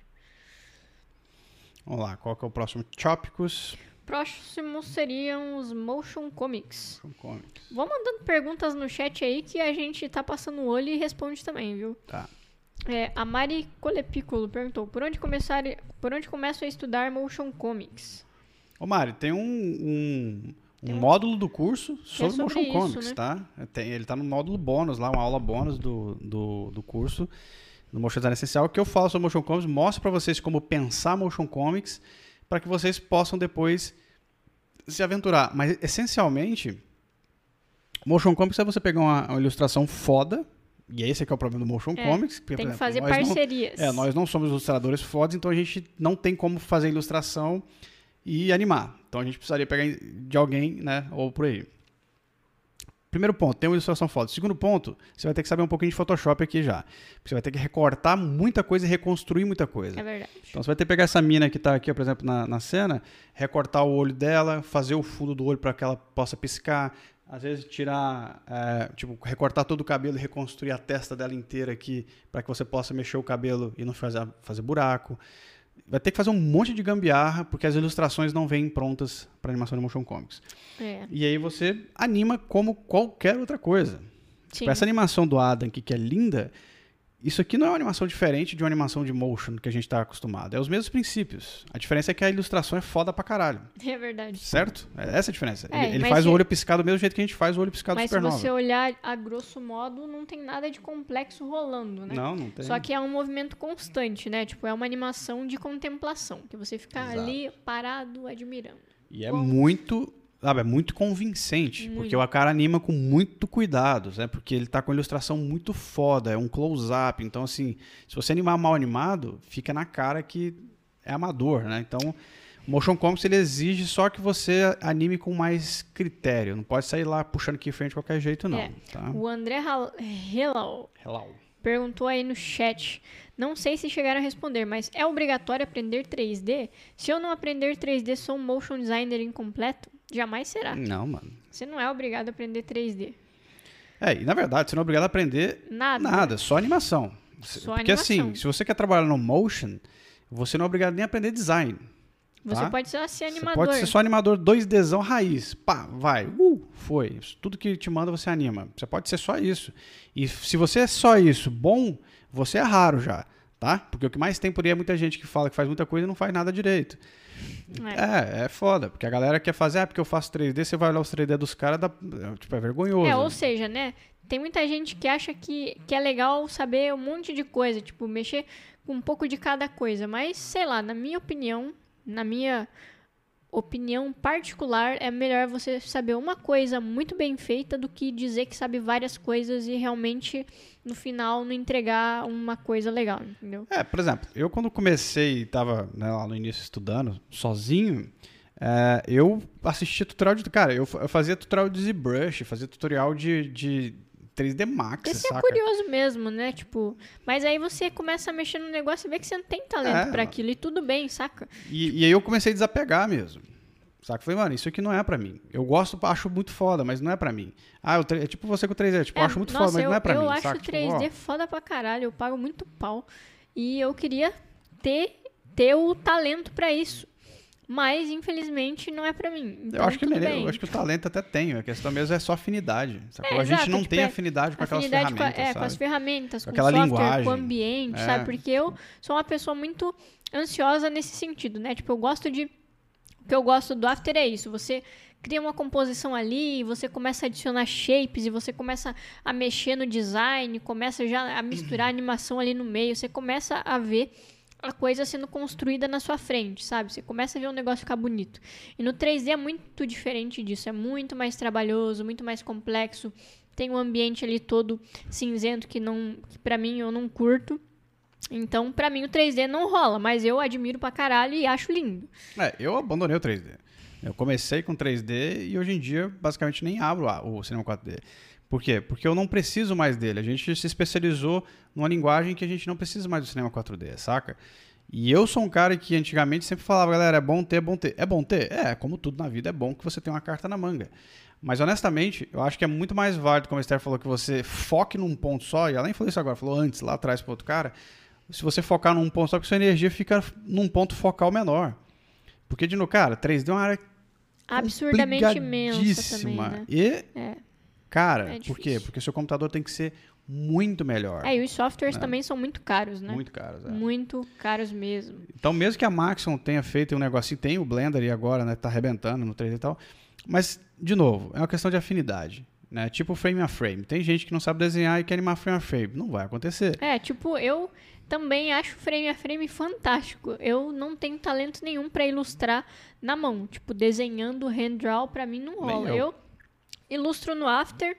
Vamos lá, qual que é o próximo? Tópicos. Próximo seriam os motion comics. Comics. Vão mandando perguntas no chat aí que a gente tá passando o olho e responde também, viu? Tá. É, a Mari Colepículo perguntou: por onde começar, por onde começo a estudar motion comics? Ô, Mário, tem um, um, Tem um- módulo do curso sobre, sobre motion isso, comics, né? tá? Tem, ele tá no módulo bônus lá, uma aula bônus do, do, do curso do Motion Design Essencial, que eu falo sobre motion comics, mostro para vocês como pensar motion comics, para que vocês possam depois se aventurar. Mas, essencialmente, motion comics é você pegar uma, uma ilustração foda, e esse é que é o problema do motion É, comics. porque, Tem por que exemplo, fazer nós não- parcerias. é, nós não somos ilustradores fodas, então a gente não tem como fazer ilustração e animar. Então a gente precisaria pegar de alguém, né, ou por aí. Primeiro ponto, tem uma ilustração foda. Segundo ponto, você vai ter que saber um pouquinho de Photoshop aqui já. Você vai ter que recortar muita coisa e reconstruir muita coisa. É verdade. Então você vai ter que pegar essa mina que está aqui, por exemplo, na, na cena, recortar o olho dela, fazer o fundo do olho para que ela possa piscar. Às vezes tirar, é, tipo, recortar todo o cabelo e reconstruir a testa dela inteira aqui para que você possa mexer o cabelo e não fazer, fazer buraco vai ter que fazer um monte de gambiarra, porque as ilustrações não vêm prontas para animação de motion comics. É. E aí você anima como qualquer outra coisa. Tipo, essa animação do Adam aqui, que é linda, isso aqui não é uma animação diferente de uma animação de motion que a gente está acostumado. É os mesmos princípios. A diferença é que a ilustração é foda pra caralho. É verdade. Certo? É essa a diferença. É, ele ele mas faz se- o olho piscar do mesmo jeito que a gente faz o olho piscar do Mas se Supernova. você olhar a grosso modo, não tem nada de complexo rolando, né? Não, não tem. Só que é um movimento constante, né? Tipo, é uma animação de contemplação, que você fica Exato. ali parado, admirando. E é Bom. muito, sabe, é muito convincente, Muito. porque o cara anima com muito cuidado, né? Porque ele tá com a ilustração muito foda, é um close-up, então assim, se você animar mal animado, fica na cara que é amador, né? Então, o motion comics ele exige só que você anime com mais critério, não pode sair lá puxando keyframe de qualquer jeito não, É. tá? O André Hal- Hello Hello. Perguntou aí no chat. Não sei se chegaram a responder, mas é obrigatório aprender 3D? Se eu não aprender 3D, sou um motion designer incompleto? Jamais será. Não, mano. Você não é obrigado a aprender 3D. É, e na verdade, você não é obrigado a aprender Nada. Nada, só animação. Só Porque animação. assim, se você quer trabalhar no motion, você não é obrigado nem a aprender design. Você tá? pode ser Você animador. pode ser só animador 2Dzão raiz. Pá, vai. Uh, foi. Tudo que te manda você anima. Você pode ser só isso. E se você é só isso, bom, você é raro já, tá? Porque o que mais tem por aí é muita gente que fala que faz muita coisa e não faz nada direito. É. É, é foda. Porque a galera quer fazer, ah, porque eu faço 3D, você vai olhar os 3D dos caras, dá- é, tipo, é vergonhoso. É, ou seja, né? Tem muita gente que acha que, que é legal saber um monte de coisa, tipo, mexer com um pouco de cada coisa. Mas, sei lá, na minha opinião, na minha opinião particular, é melhor você saber uma coisa muito bem feita do que dizer que sabe várias coisas e realmente, no final, não entregar uma coisa legal, entendeu? É, por exemplo, eu quando comecei, tava né, lá no início estudando, sozinho, é, eu assistia tutorial de. Cara, eu, eu fazia tutorial de ZBrush, fazia tutorial de, de 3D Max, Porque você é saca? curioso mesmo, né? Tipo, mas aí você começa a mexer no negócio e vê que você não tem talento É, pra mano. aquilo e tudo bem, saca? E, e aí eu comecei a desapegar mesmo. Saca? Falei, mano, isso aqui não é pra mim. Eu gosto, acho muito foda, mas não é pra mim. Ah, eu, é tipo você com 3D, tipo, eu acho muito nossa, foda, mas eu, não é pra eu mim. acho saca? Tipo, 3D ó, foda pra caralho, eu pago muito pau. E eu queria ter, ter o talento pra isso. Mas, infelizmente, não é pra mim. Então, eu acho que bem. eu acho que o talento até tem, a questão mesmo é só afinidade. É, a gente não tipo, tem é afinidade com aquelas Afinidade com, a- ferramentas, é, com as ferramentas, com o Aquela software, linguagem. com o ambiente, É. sabe? Porque eu sou uma pessoa muito ansiosa nesse sentido, né? Tipo, eu gosto de... O que eu gosto do After é isso, você cria uma composição ali, você começa a adicionar shapes e você começa a mexer no design, começa já a misturar a animação ali no meio, você começa a ver a coisa sendo construída na sua frente, sabe? Você começa a ver o negócio ficar bonito. E no 3D é muito diferente disso, é muito mais trabalhoso, muito mais complexo. Tem um ambiente ali todo cinzento que não, que para mim eu não curto. Então, pra mim o 3D não rola, mas eu admiro pra caralho e acho lindo. É, eu abandonei o 3D. Eu comecei com 3D e hoje em dia basicamente nem abro o Cinema 4D. Por quê? Porque eu não preciso mais dele. A gente se especializou numa linguagem que a gente não precisa mais do cinema 4D, saca? E eu sou um cara que antigamente sempre falava, galera, é bom ter, é bom ter. É bom ter? É, como tudo na vida, é bom que você tenha uma carta na manga. Mas honestamente, eu acho que é muito mais válido, como a Esther falou, que você foque num ponto só, e ela nem falou isso agora, falou antes, lá atrás pro outro cara. Se você focar num ponto só, porque sua energia fica num ponto focal menor. Porque, de novo, cara, 3D é uma área Absurdamente imensa também, né? E, É. cara, É por quê? Porque seu computador tem que ser muito melhor. É, e os softwares Né? também são muito caros, né? Muito caros, é. Muito caros mesmo. Então, mesmo que a Maxon tenha feito um negocinho, tem o Blender e agora, né, tá arrebentando no 3D e tal. Mas, de novo, é uma questão de afinidade. Né? Tipo frame a frame. Tem gente que não sabe desenhar e quer animar frame a frame. Não vai acontecer. É, tipo, eu também acho frame a frame fantástico. Eu não tenho talento nenhum pra ilustrar na mão. Tipo, desenhando hand draw pra mim não rola. eu. Eu ilustro no After,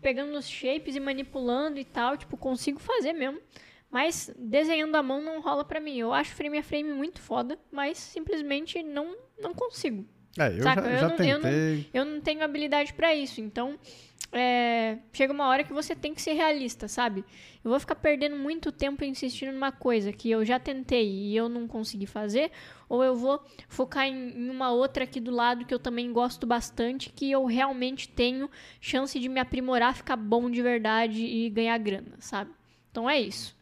pegando os shapes e manipulando e tal, tipo, consigo fazer mesmo. Mas desenhando à mão não rola pra mim. Eu acho frame a frame muito foda, mas simplesmente não não consigo. É, eu Saca? já, Eu já não- eu tentei. Eu não tenho habilidade pra isso, então é, chega uma hora que você tem que ser realista, sabe? Eu vou ficar perdendo muito tempo insistindo numa coisa que eu já tentei e eu não consegui fazer, ou eu vou focar em, em uma outra aqui do lado que eu também gosto bastante, que eu realmente tenho chance de me aprimorar, ficar bom de verdade e ganhar grana, sabe? Então é isso.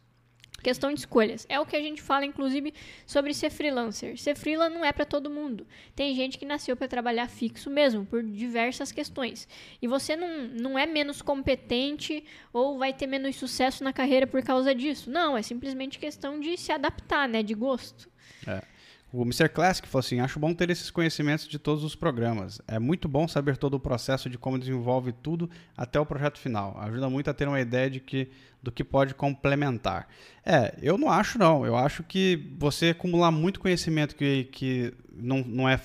Questão de escolhas. É o que a gente fala, inclusive, sobre ser freelancer. Ser freela não é pra todo mundo. Tem gente que nasceu para trabalhar fixo mesmo, por diversas questões. E você não, não é menos competente ou vai ter menos sucesso na carreira por causa disso. Não, é simplesmente questão de se adaptar, né? De gosto. O Mr. Classic falou assim: acho bom ter esses conhecimentos de todos os programas. É muito bom saber todo o processo de como desenvolve tudo até o projeto final. Ajuda muito a ter uma ideia de que, do que pode complementar. É, eu não acho, não. Eu acho que você acumular muito conhecimento que, que não, não é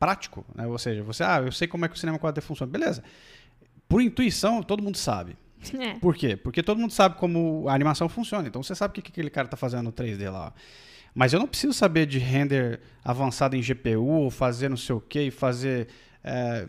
prático, né? ou seja, você, ah, eu sei como é que o cinema 4D funciona. Beleza. Por intuição, todo mundo sabe. É. Por quê? Porque todo mundo sabe como a animação funciona. Então você sabe o que, que aquele cara está fazendo no 3D lá. Mas eu não preciso saber de render avançado em GPU, ou fazer não sei o que, fazer é,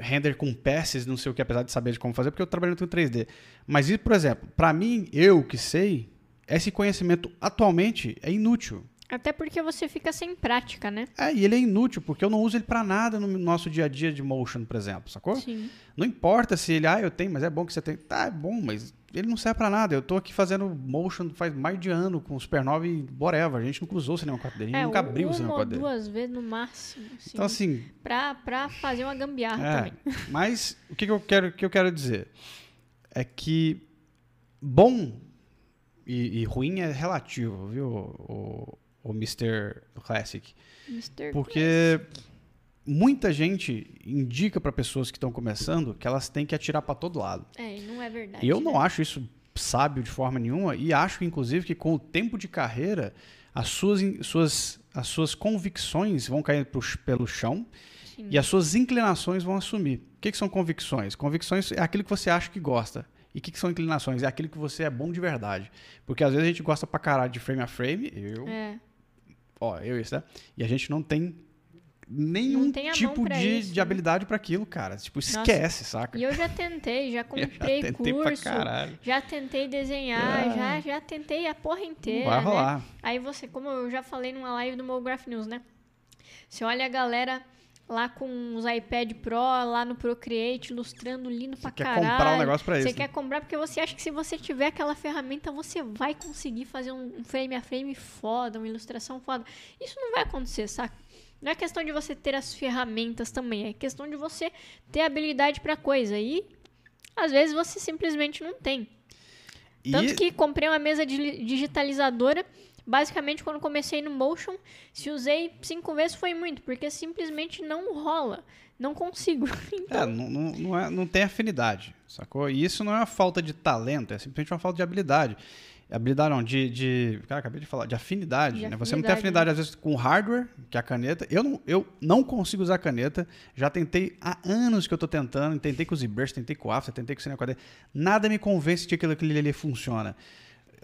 render com passes, não sei o que, apesar de saber de como fazer, porque eu trabalho no 3D. Mas, isso, por exemplo, para mim, eu que sei, esse conhecimento atualmente é inútil. Até porque você fica sem prática, né? É, e ele é inútil, porque eu não uso ele para nada no nosso dia a dia de motion, por exemplo, sacou? Sim. Não importa se ele, ah, eu tenho, mas é bom que você tem. Tá, é bom, mas ele não serve pra nada. Eu tô aqui fazendo motion faz mais de ano com o Supernova e whatever. A gente nunca usou o cinema 4D, a gente É, nunca abriu o cinema ou 4D. duas vezes no máximo. Assim, Então, assim, pra, pra fazer uma gambiarra é, também. mas o que, que eu quero, o que eu quero dizer é que bom e, e ruim é relativo, viu, o, o Mr. Classic. Mr. Porque muita gente indica para pessoas que estão começando que elas têm que atirar para todo lado. É, e não é verdade. E eu não né? acho isso sábio de forma nenhuma e acho, inclusive, que com o tempo de carreira, as suas, suas, as suas convicções vão cair pro, pelo chão Sim. e as suas inclinações vão assumir. O que, que são convicções? Convicções é aquilo que você acha que gosta. E o que, que são inclinações? É aquilo que você é bom de verdade. Porque às vezes a gente gosta pra caralho de frame a frame, eu, É, ó, eu isso, né? E a gente não tem nenhum tipo de, isso, de né? habilidade pra aquilo, cara. Tipo, esquece, saca? e eu já tentei, já Eu já comprei tentei curso, já tentei desenhar, Ah. já, já tentei a porra inteira. Vai né? rolar. Aí você, como eu já falei numa live do Mograph News, né? Você olha a galera lá com os iPad Pro, lá no Procreate, ilustrando lindo pra quer caralho. comprar um negócio pra Você isso, quer comprar porque você acha que se você tiver aquela ferramenta, você vai conseguir fazer um frame a frame foda, uma ilustração foda. Isso não vai acontecer, saca? Não é questão de você ter as ferramentas também, é questão de você ter habilidade pra coisa. E às vezes você simplesmente não tem. Tanto E- que comprei uma mesa di- digitalizadora. Basicamente, quando comecei no Motion, se usei cinco vezes foi muito, porque simplesmente não rola. Não consigo. É, Então, não, não, não, é- não tem afinidade, sacou? E isso não é uma falta de talento, é simplesmente uma falta de habilidade. Habilidade não, de, de. Cara, acabei de falar, de afinidade. De né? Você não tem afinidade, afinidade, às vezes, com hardware, que é a caneta. Eu não, eu não consigo usar caneta. Já tentei há anos que eu tô tentando. Tentei com o ZBrush, tentei com o After, tentei com o Cinema 4D. Nada me convence de que aquilo, aquilo ali funciona.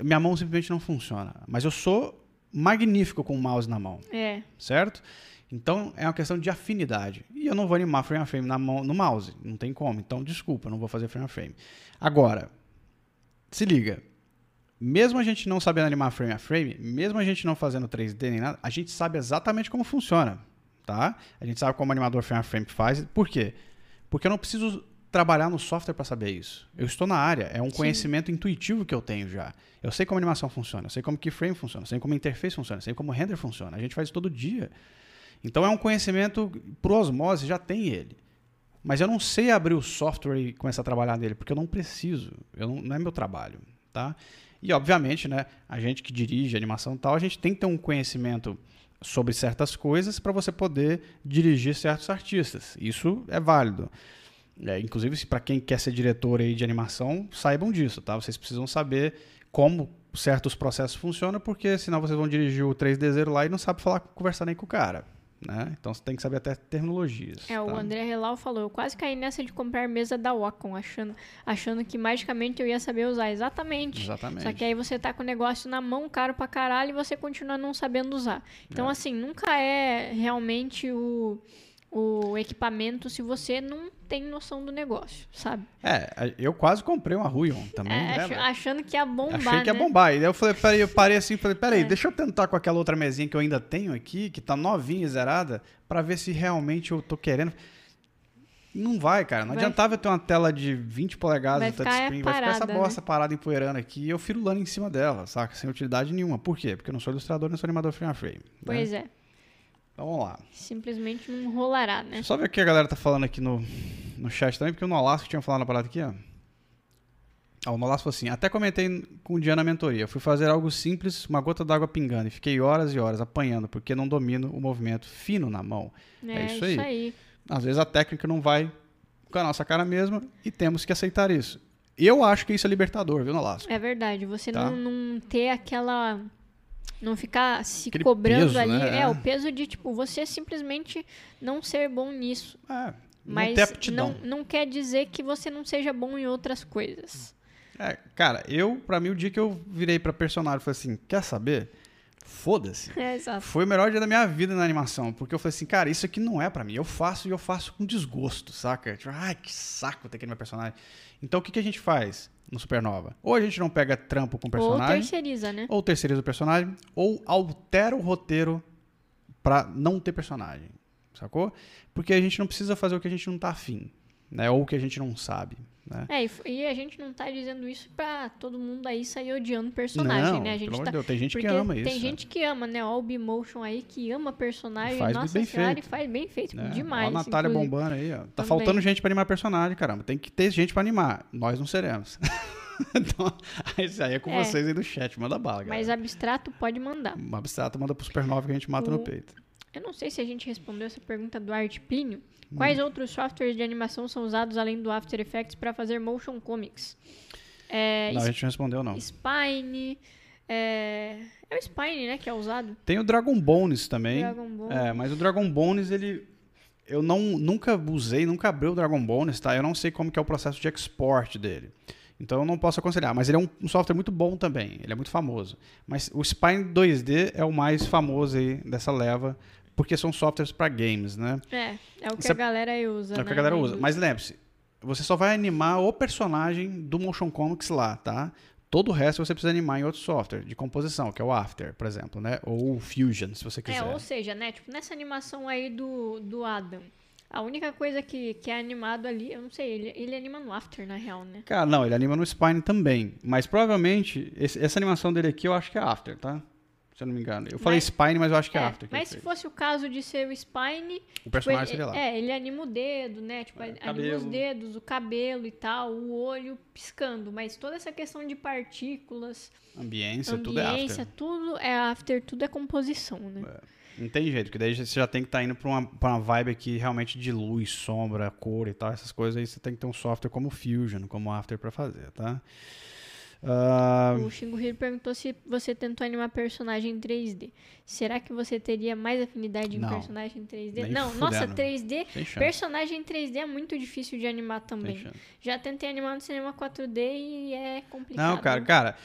Minha mão simplesmente não funciona. Mas eu sou magnífico com o mouse na mão é. certo? Então é uma questão de afinidade. E eu não vou animar frame a frame na mão, no mouse, não tem como. Então desculpa, não vou fazer frame a frame. Agora, se liga. Mesmo a gente não sabendo animar frame a frame, mesmo a gente não fazendo 3D nem nada, a gente sabe exatamente como funciona, tá? A gente sabe como o animador frame a frame faz. Por quê? Porque eu não preciso trabalhar no software para saber isso. Eu estou na área, é um Sim. conhecimento intuitivo que eu tenho já. Eu sei como a animação funciona, eu sei como keyframe funciona, eu sei como a interface funciona, eu sei como o render funciona. A gente faz isso todo dia. Então é um conhecimento por osmose, já tem ele. Mas eu não sei abrir o software e começar a trabalhar nele, porque eu não preciso. Eu não, não é meu trabalho, tá? E obviamente, né, a gente que dirige animação e tal, a gente tem que ter um conhecimento sobre certas coisas para você poder dirigir certos artistas. Isso é válido. É, inclusive, para quem quer ser diretor aí de animação, saibam disso, tá? Vocês precisam saber como certos processos funcionam, porque senão vocês vão dirigir o 3D0 lá e não sabe falar, conversar nem com o cara. Né? Então você tem que saber até terminologias. É, o tá? André Relau falou, eu quase caí nessa de comprar mesa da Wacom, achando, achando que magicamente eu ia saber usar. Exatamente. Exatamente. Só que aí você tá com o negócio na mão, caro pra caralho, e você continua não sabendo usar. Então, É. assim, nunca é realmente o, o equipamento se você não tem noção do negócio, sabe? É, eu quase comprei uma Ruion também, É, né, ach- velho? achando que ia bombar, Achei que ia né? bombar. E daí eu falei, peraí, eu parei assim, falei, peraí, É. deixa eu tentar com aquela outra mesinha que eu ainda tenho aqui, que tá novinha e zerada, pra ver se realmente eu tô querendo. Não vai, cara. Não Vai- adiantava eu ter uma tela de 20 polegadas Vai de ficar touchscreen, vai ficar essa né? bosta parada empoeirando aqui e eu firulando em cima dela, saca? Sem utilidade nenhuma. Por quê? Porque eu não sou ilustrador, nem sou animador frame a frame. né? Pois é, Então vamos lá. simplesmente não rolará, né? Só ver o que a galera tá falando aqui no, no chat também, porque o Nolasco tinha falado na parada aqui, ó. Ah, o Nolasco falou assim, até comentei com o dia na mentoria, fui fazer algo simples, uma gota d'água pingando, e fiquei horas e horas apanhando, porque não domino o movimento fino na mão. É isso aí. Às vezes a técnica não vai com a nossa cara mesma, e temos que aceitar isso. Eu acho que isso é libertador, viu, Nolasco? É verdade, você Tá. não, não ter aquela. Não ficar se Aquele cobrando peso, ali. né? É, o peso de, tipo, você simplesmente não ser bom nisso. É, Mas não, não quer dizer que você não seja bom em outras coisas. É, cara, eu, pra mim, o dia que eu virei pra personagem, falei assim, quer saber? Foda-se. É, exato. Foi o melhor dia da minha vida na animação, porque eu falei assim, cara, isso aqui não é pra mim. Eu faço e eu faço com desgosto, saca? Tipo, ai, que saco ter aquele meu personagem. Então o que, que a gente faz no Supernova? Ou a gente não pega trampo com o Ou personagem, terceiriza, né? ou terceiriza o personagem, ou altera o roteiro pra não ter personagem, sacou? Porque a gente não precisa fazer o que a gente não tá afim, né? Ou o que a gente não sabe, né? É, e, e a gente não tá dizendo isso pra todo mundo aí sair odiando personagem, não, né? A gente pelo tá. de Deus, tem gente Porque que ama isso. tem gente que ama, né? Ó, o Bimotion aí que ama personagem. Faz Nossa bem senhora, feito. e faz bem feito. né? Demais. Ó a Natália inclusive. bombando aí, ó. Tá Também. faltando gente pra animar personagem, caramba. Tem que ter gente pra animar. Nós não seremos. então, isso aí é com É. vocês aí do chat. Manda bala, galera. Mas abstrato pode mandar. Um abstrato manda pro Supernova que a gente mata no O- peito. Eu não sei se a gente respondeu essa pergunta do Art Plínio. Hum. Quais outros softwares de animação são usados além do After Effects para fazer motion comics? É, Não, a gente não respondeu, não. Spine. É, é o Spine, né? Que é usado. Tem o Dragon Bones também. Dragon Ball. É, mas o Dragon Bones, ele. Eu não, nunca usei, nunca abri o Dragon Bones, tá? Eu não sei como que é o processo de export dele. Então eu não posso aconselhar. Mas ele é um, um software muito bom também. Ele é muito famoso. Mas o Spine 2D é o mais famoso aí dessa leva, porque são softwares para games, né? É, é o que Você- a galera aí usa. É o que né, a galera na usa. Mas lembre-se, você só vai animar o personagem do Motion Comics lá, tá? Todo o resto você precisa animar em outro software de composição, que é o After, por exemplo, né? Ou o Fusion, se você quiser. É, ou seja, né? Tipo, nessa animação aí do, do Adam. A única coisa que, que é animado ali, eu não sei, ele, ele anima no After, na real, né? Cara, não, ele anima no Spine também. Mas provavelmente, esse- essa animação dele aqui eu acho que é After, tá? Se eu não me engano. Eu falei Mas- Spine, mas eu acho que é, É, After. que mas se fez. fosse o caso de ser o Spine, O personagem Tipo, ele- seria lá. É, ele anima o dedo, né? Tipo, anima os dedos, o cabelo e tal, o olho piscando. Mas toda essa questão de partículas, Ambiência, tudo é ambiência, After. tudo é after, tudo é composição, né? Não tem jeito, porque daí você já tem que estar indo pra uma, pra uma vibe aqui realmente de luz, sombra, cor e tal, essas coisas. Aí você tem que ter um software como o Fusion, como o After pra fazer, tá? Ah, O Shingo Hiro perguntou se você tentou animar personagem em 3D. Será que você teria mais afinidade em Não. personagem em 3D? Nem Não, nossa, fudendo. 3D. sem chance. Personagem em 3D é muito difícil de animar também. Já tentei animar no cinema 4D e é complicado. Não, cara, cara,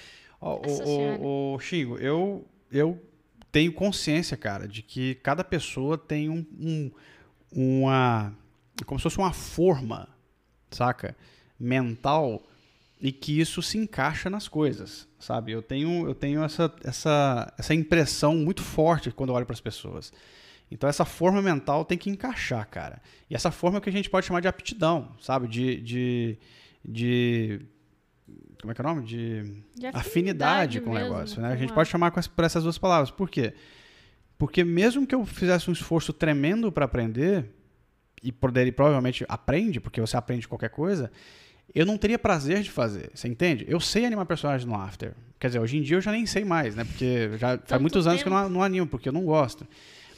Nossa o, Senhora. o, o Xingo, eu, eu tenho consciência, cara, de que cada pessoa tem um, um- uma. como se fosse uma forma, saca? Mental e que isso se encaixa nas coisas, sabe? Eu tenho, eu tenho essa, essa, essa impressão muito forte quando eu olho para as pessoas. Então essa forma mental tem que encaixar, cara. E essa forma é que a gente pode chamar de aptidão, sabe? De, de, de como é que é o nome? De De afinidade com o negócio, né? A gente pode chamar por essas duas palavras. Por quê? Porque mesmo que eu fizesse um esforço tremendo para aprender, e poder, provavelmente aprende, porque você aprende qualquer coisa, eu não teria prazer de fazer, você entende? Eu sei animar personagens no After. Quer dizer, hoje em dia eu já nem sei mais, né? Porque já faz Tanto muitos anos que eu tempo. não, não animo, porque eu não gosto.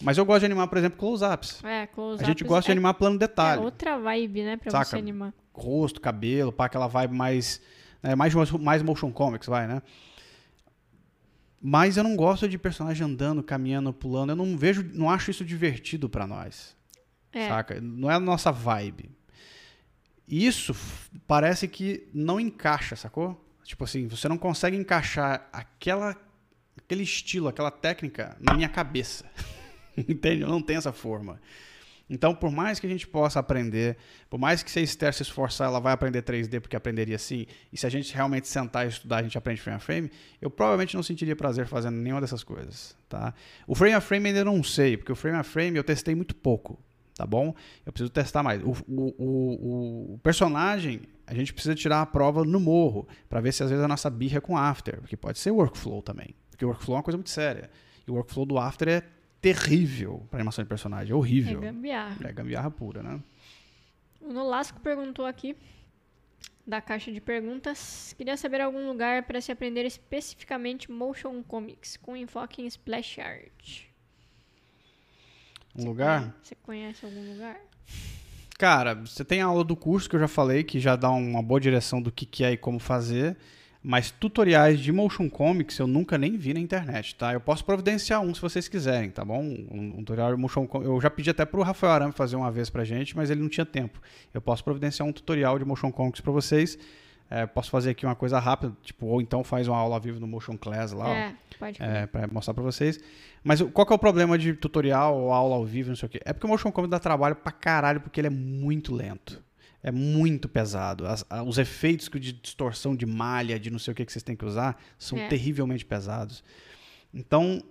Mas eu gosto de animar, por exemplo, close-ups. É, close A gente gosta de animar plano detalhe. É outra vibe, né, pra Saca? você animar. rosto, cabelo, para aquela vibe mais, né, mais mais motion comics, vai, né? Mas eu não gosto de personagem andando, caminhando, pulando. Eu não vejo, não acho isso divertido pra nós. É. Saca? Não é a nossa vibe. Isso parece que não encaixa, sacou? Tipo assim, você não consegue encaixar aquela aquele estilo, aquela técnica na minha cabeça. Entende? Eu não tenho essa forma. Então, por mais que a gente possa aprender, por mais que se a Esther se esforçar, ela vai aprender 3D porque aprenderia assim, e se a gente realmente sentar e estudar, a gente aprende frame a frame, eu provavelmente não sentiria prazer fazendo nenhuma dessas coisas, tá? O frame a frame ainda não sei, porque o frame a frame eu testei muito pouco, tá bom? Eu preciso testar mais. O, o, o, o personagem, a gente precisa tirar a prova no morro, para ver se às vezes a nossa birra é com After, porque pode ser workflow também, porque workflow é uma coisa muito séria. E o workflow do After é terrível para animação de personagem, é horrível. É gambiarra. É gambiarra pura, né? O Nolasco perguntou aqui da caixa de perguntas. Queria saber algum lugar para se aprender especificamente motion comics com enfoque em splash art. Um Você lugar? conhece- Você conhece algum lugar? Cara, você tem a aula do curso que eu já falei, que já dá uma boa direção do que, que é e como fazer. Mas tutoriais de motion comics eu nunca nem vi na internet, tá? Eu posso providenciar um se vocês quiserem, tá bom? Um, um tutorial de motion comics. Eu já pedi até pro Rafael Arame fazer uma vez pra gente, mas ele não tinha tempo. Eu posso providenciar um tutorial de motion comics pra vocês. É, posso fazer aqui uma coisa rápida, tipo, ou então faz uma aula ao vivo no Motion Class lá. É, é, para mostrar para vocês. Mas qual que é o problema de tutorial ou aula ao vivo, não sei o quê? É porque o Motion Comics dá trabalho pra caralho, porque ele é muito lento. É muito pesado. As- a- os efeitos de distorção de malha, de não sei o que que vocês têm que usar, são É. terrivelmente pesados. Então,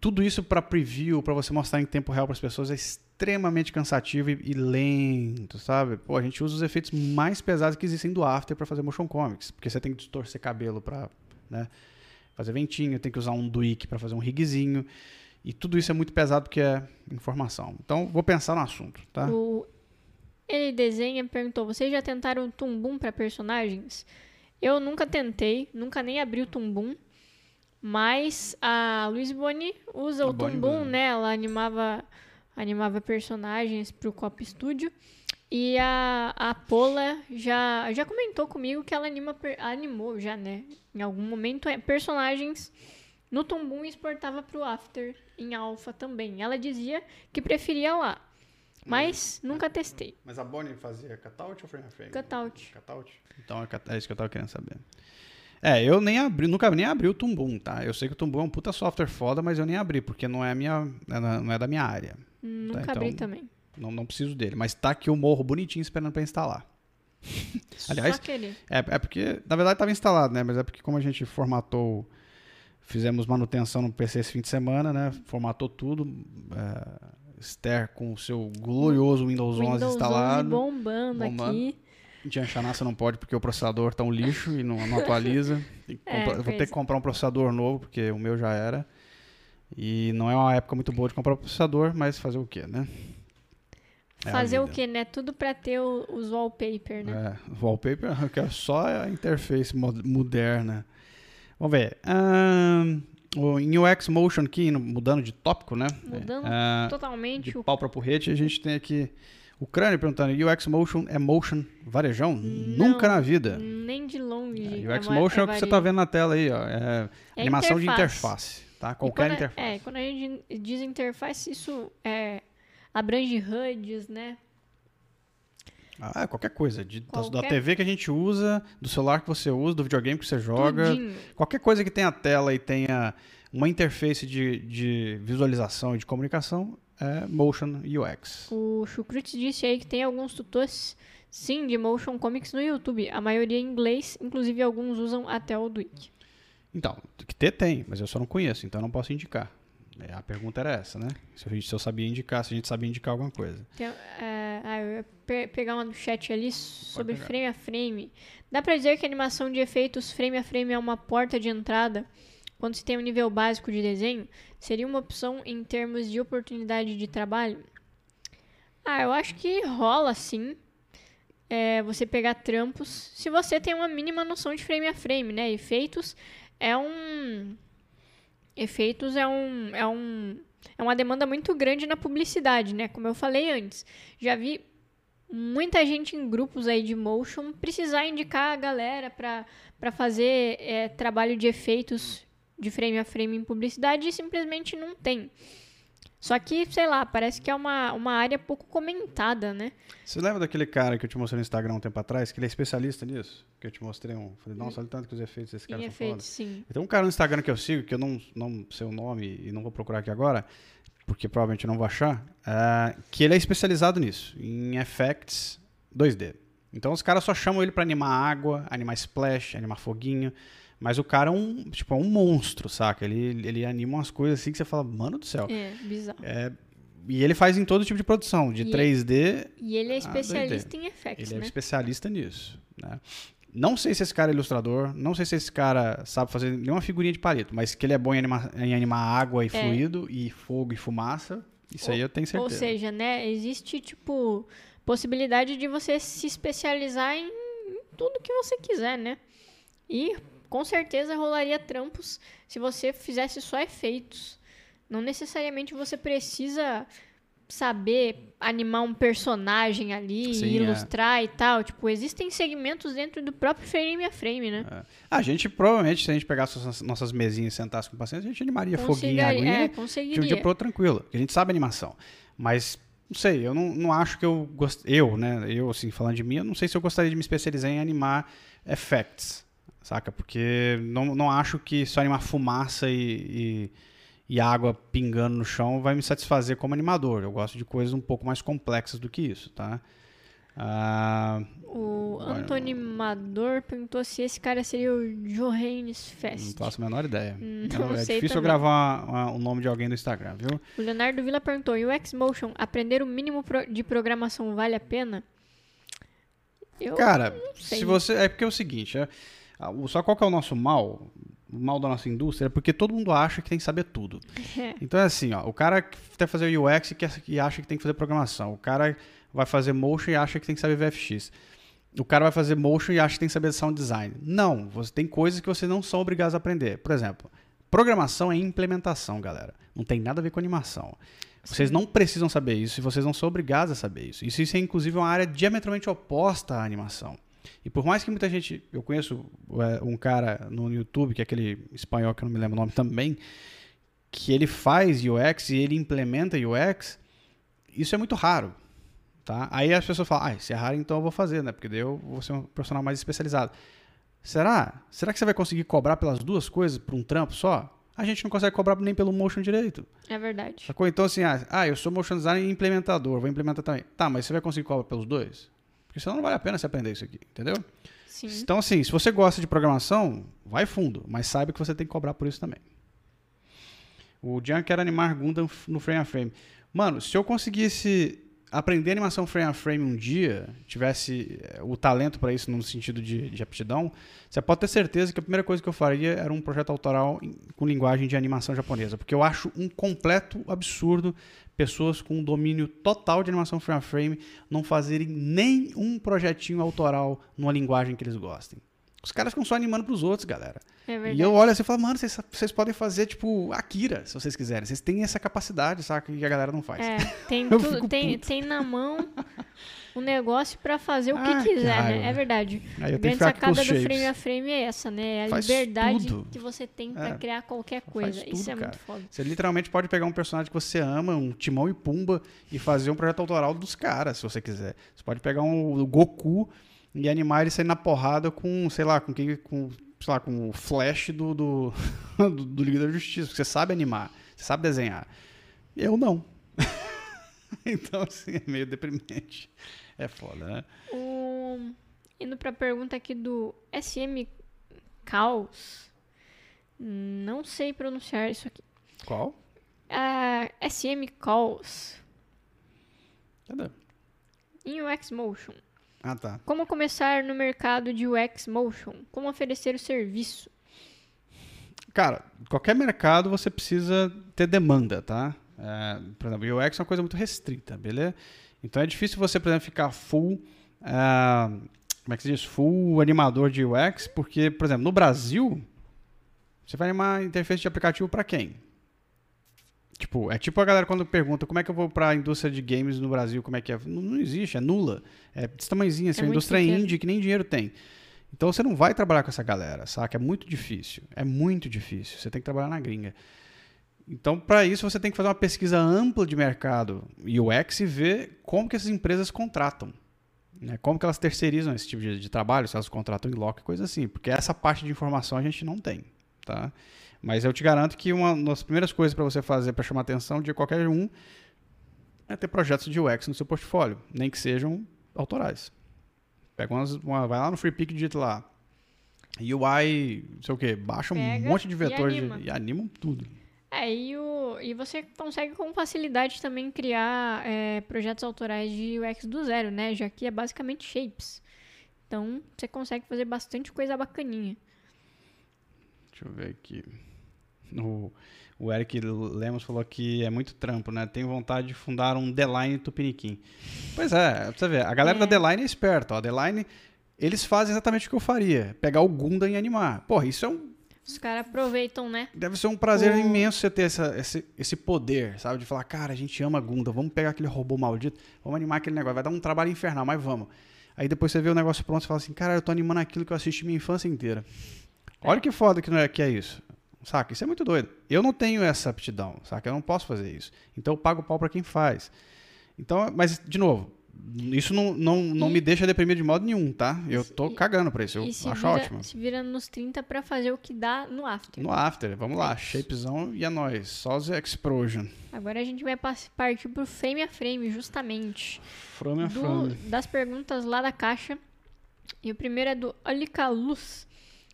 tudo isso para preview, para você mostrar em tempo real para as pessoas, é extremamente cansativo e, e lento, sabe? Pô, a gente usa os efeitos mais pesados que existem do After para fazer motion comics, porque você tem que distorcer cabelo para, né, fazer ventinho, tem que usar um Duik para fazer um rigzinho, e tudo isso é muito pesado porque é informação. Então, vou pensar no assunto, tá? O Ele Desenha perguntou: Vocês já tentaram o Tumbum para personagens? Eu nunca tentei, nunca nem abri o Tumbum. Mas a Luiz Boni usa A o Tumbum, né? Ela animava, animava personagens pro Cop Studio. E a, a Pola já, já comentou comigo que ela anima, animou já, né? Em algum momento, é, personagens no Tumbum e exportava pro After em Alpha também. Ela dizia que preferia lá. Mas nunca testei. Mas a Bonnie fazia cutout ou frame a frame? Cutout. Cutout? Então é é isso que eu tava querendo saber. É, eu nem abri, nunca nem abri o Tumbum, tá? Eu sei que o Tumbum é um puta software foda, mas eu nem abri, porque não é, minha, não é da minha área. Hum, Tá, Nunca então- abri também. Não, não preciso dele. Mas tá aqui o morro bonitinho esperando pra instalar. Aliás, Só querer. É, é porque, na verdade, estava instalado, né? Mas é porque como a gente formatou, fizemos manutenção no PC esse fim de semana, né? Formatou tudo. É, Esther com o seu glorioso Windows 11 Windows 11 instalado. bombando, Bombando. aqui. De Anchanaça não pode porque o processador tá um lixo e não, não atualiza. É, vou ter que comprar um processador novo porque o meu já era. E não é uma época muito boa de comprar um processador, mas fazer o quê, né? É Fazer o quê, né? Tudo pra ter o- os wallpaper, né? É, wallpaper, eu quero só a interface mo- moderna. Vamos ver. ahn, o, em UX Motion aqui, mudando de tópico, né? Mudando Ah, Totalmente de o pau para porrete, a gente tem aqui o Crânio perguntando: UX Motion é motion varejão? Nunca na vida. nem de longe. É, UX é mo- Motion é, o que você está varejo. vendo na tela aí, ó. É, É animação de interface. interface, tá? Qualquer interface. É, quando a gente diz interface, isso é, abrange HUDs, né? Ah, qualquer coisa. De, da- Da Qualquer- TV que a gente usa, do celular que você usa, do videogame que você joga. Tudinho. Qualquer coisa que tenha tela e tenha uma interface de, de visualização e de comunicação é Motion UX. O Chucrute disse aí que tem alguns tutores, sim, de motion comics no YouTube. A maioria em inglês, inclusive alguns usam até o Duik. Então, que ter tem, mas eu só não conheço, então não posso indicar. É, A pergunta era essa, né? Se, a gente- se eu sabia indicar, se a gente sabia indicar alguma coisa. Tem, é, ah, eu ia pe- pegar uma do chat ali sobre pegar. frame a frame. Dá pra dizer que a animação de efeitos frame a frame é uma porta de entrada quando se tem um nível básico de desenho? Seria uma opção em termos de oportunidade de trabalho? Ah, eu acho que rola sim. É, você pegar trampos, se você tem uma mínima noção de frame a frame, né? Efeitos é um. Efeitos é um. É um. É uma demanda muito grande na publicidade, né? Como eu falei antes. Já vi muita gente em grupos aí de motion precisar indicar a galera pra fazer é, trabalho de efeitos de frame a frame em publicidade e simplesmente não tem. Só que, sei lá, parece que é uma, uma área pouco comentada, né? Você lembra daquele cara que eu te mostrei no Instagram um tempo atrás, que ele é especialista nisso? Que eu te mostrei um. Falei, nossa, olha tanto que os efeitos desse cara em são efeitos, sim. Tem um cara no Instagram que eu sigo, que eu não, não sei o nome e não vou procurar aqui agora. porque provavelmente não vou achar, é, que ele é especializado nisso, em effects 2D. Então os caras só chamam ele para animar água, animar splash, animar foguinho. Mas o cara é um, tipo, é um monstro, saca? Ele, ele anima umas coisas assim que você fala, mano do céu. É, bizarro. É, e ele faz em todo tipo de produção, de E 3D. E ele é Ah, especialista em effects, Ele é né? especialista nisso. Né? Não sei se esse cara é ilustrador, não sei se esse cara sabe fazer nenhuma figurinha de palito, mas que ele é bom em, anima- em animar água e fluido, e fogo e fumaça, isso aí eu tenho certeza. Ou seja, né, existe, tipo, possibilidade de você se especializar em tudo que você quiser, né? E com certeza rolaria trampos se você fizesse só efeitos. Não necessariamente você precisa saber animar um personagem ali, Sim, é. ilustrar e tal. Tipo, existem segmentos dentro do próprio frame a frame, né? É. A gente, provavelmente, se a gente pegasse nossas, nossas mesinhas e sentasse com o paciente, a gente animaria foguinho e Conseguiria- aguinha é, de um conseguiria. dia pro outro tranquilo. A gente sabe animação. Mas, não sei, eu não, não acho que eu gost... Eu, né? Eu, assim, falando de mim, eu não sei se eu gostaria de me especializar em animar effects, saca? Porque não, não acho que só animar fumaça e, e, e água pingando no chão vai me satisfazer como animador. Eu gosto de coisas um pouco mais complexas do que isso, tá? Ah, O Agora- Antonimador perguntou se esse cara seria o Johannes não Fest. faço a menor ideia. Hum, Eu- não é difícil eu gravar o nome de alguém no Instagram, viu? O Leonardo Villa perguntou: e o Xmotion, aprender o mínimo de programação vale a pena? Eu Cara, se você. É porque é o seguinte, é, só qual que é o nosso mal? O mal da nossa indústria é porque todo mundo acha que tem que saber tudo. É. Então é assim, ó, o cara que quer fazer UX e, acha que tem que fazer programação. O cara vai fazer motion e acha que tem que saber VFX. O cara vai fazer motion e acha que tem que saber sound design. Não, você tem coisas que vocês não são obrigados a aprender. Por exemplo, programação é implementação, galera. Não tem nada a ver com animação. Vocês não precisam saber isso e vocês não são obrigados a saber isso. Isso, isso é inclusive uma área diametralmente oposta à animação. E por mais que muita gente. Eu conheço é, um cara no YouTube, que é aquele espanhol que eu não me lembro o nome também, que ele faz UX e ele implementa UX, isso é muito raro. Tá? Aí as pessoas falam, ah, se é raro, então eu vou fazer, né? Porque daí eu vou ser um profissional mais especializado. Será? Será que você vai conseguir cobrar pelas duas coisas por um trampo só? A gente não consegue cobrar nem pelo motion direito. É verdade. Sacou? Então, assim, ah, ah, eu sou motion designer e implementador, vou implementar também. Tá, mas você vai conseguir cobrar pelos dois? Porque senão não vale a pena você aprender isso aqui, entendeu? Sim. Então, assim, se você gosta de programação, vai fundo, mas saiba que você tem que cobrar por isso também. O Jan quer animar Gundam no frame a frame. Mano, se eu conseguisse aprender animação frame a frame um dia, tivesse eh, o talento para isso no sentido de, de aptidão, você pode ter certeza que a primeira coisa que eu faria era um projeto autoral com linguagem de animação japonesa. Porque eu acho um completo absurdo pessoas com um domínio total de animação frame a frame não fazerem nem um projetinho autoral numa linguagem que eles gostem. Os caras ficam só animando pros outros, galera. É verdade. E eu olho assim e falo, mano, vocês, vocês podem fazer, tipo, Akira, se vocês quiserem. Vocês têm essa capacidade, saca? Que a galera não faz. É, tem, fico tem, tem na mão o negócio pra fazer o que Ah, quiser, né? É verdade. Aí A eu tenho grande sacada do shapes. frame a frame é essa, né? É a Faz liberdade tudo. que você tem pra É. criar qualquer coisa. tudo, Isso é cara. muito foda. Você literalmente pode pegar um personagem que você ama, um Timão e Pumba, e fazer um projeto autoral dos caras, se você quiser. Você pode pegar um Goku e animar ele sair na porrada com, sei lá, com quem. Com, sei lá, com o Flash do, do, do, do Liga da Justiça. Porque você sabe animar, você sabe desenhar. Eu não. então, assim, é meio deprimente. É foda, né? O- Indo pra pergunta aqui do SM Caos. Não sei pronunciar isso aqui. Qual? Ah, SM Calls Cadê? em UX Motion. Ah, tá. Como começar no mercado de UX Motion? Como oferecer o serviço? Cara, qualquer mercado você precisa ter demanda, tá? É, por exemplo, UX é uma coisa muito restrita, beleza? Então é difícil você, por exemplo, ficar full. é, como é que se diz? Full animador de UX, porque, por exemplo, no Brasil, você vai animar interface de aplicativo para quem? Tipo, é tipo a galera quando pergunta como é que eu vou para a indústria de games no Brasil, como é que é? Não, não existe, é nula. É desse tamanhozinho, assim, É uma indústria pequeno. indie que nem dinheiro tem. Então você não vai trabalhar com essa galera, saca? É muito difícil. É muito difícil. Você tem que trabalhar na gringa. Então, para isso, você tem que fazer uma pesquisa ampla de mercado UX e ver como que essas empresas contratam. Né? Como que elas terceirizam esse tipo de, de trabalho, se elas contratam em loco e coisa assim. Porque essa parte de informação a gente não tem. Tá? Mas eu te garanto que uma das primeiras coisas para você fazer para chamar a atenção de qualquer um é ter projetos de UX no seu portfólio, nem que sejam autorais. Pega umas, uma, vai lá no Free Pick e digita lá. UI, não sei o que, baixa Pega um monte de e vetores anima. de- e animam tudo. É, e, o, e você consegue com facilidade também criar é, projetos autorais de UX do zero, né? Já que é basicamente shapes. Então, você consegue fazer bastante coisa bacaninha. Deixa eu ver aqui. O, o Eric Lemos falou que é muito trampo, né? Tem vontade de fundar um Deline Tupiniquim. Pois é, pra você ver, a galera É. da Deline é esperta. Ó. A Deline, eles fazem exatamente o que eu faria. Pegar o Gundam e animar. Porra, isso é um, Os caras aproveitam, né? deve ser um prazer O- imenso você ter essa, esse, esse poder, sabe? De falar, cara, a gente ama Gundam, vamos pegar aquele robô maldito, vamos animar aquele negócio. Vai dar um trabalho infernal, mas vamos. Aí depois você vê o negócio pronto e fala assim, cara, eu tô animando aquilo que eu assisti minha infância inteira. Olha que foda que, não é, que é isso. Saca? Isso é muito doido. Eu não tenho essa aptidão, saca? Eu não posso fazer isso. Então eu pago pau pra quem faz. Então, mas, de novo, isso não, não, não E- me deixa deprimido de modo nenhum, tá? Eu tô E- cagando pra isso. Eu acho vira, ótimo. se vira nos 30 pra fazer o que dá no after. No after, vamos lá. É isso. Shapezão e é nóis. Só os Explosion. Agora a gente vai partir pro frame a frame, justamente. Frame a frame. das perguntas lá da caixa. E o primeiro é do Olica Luz.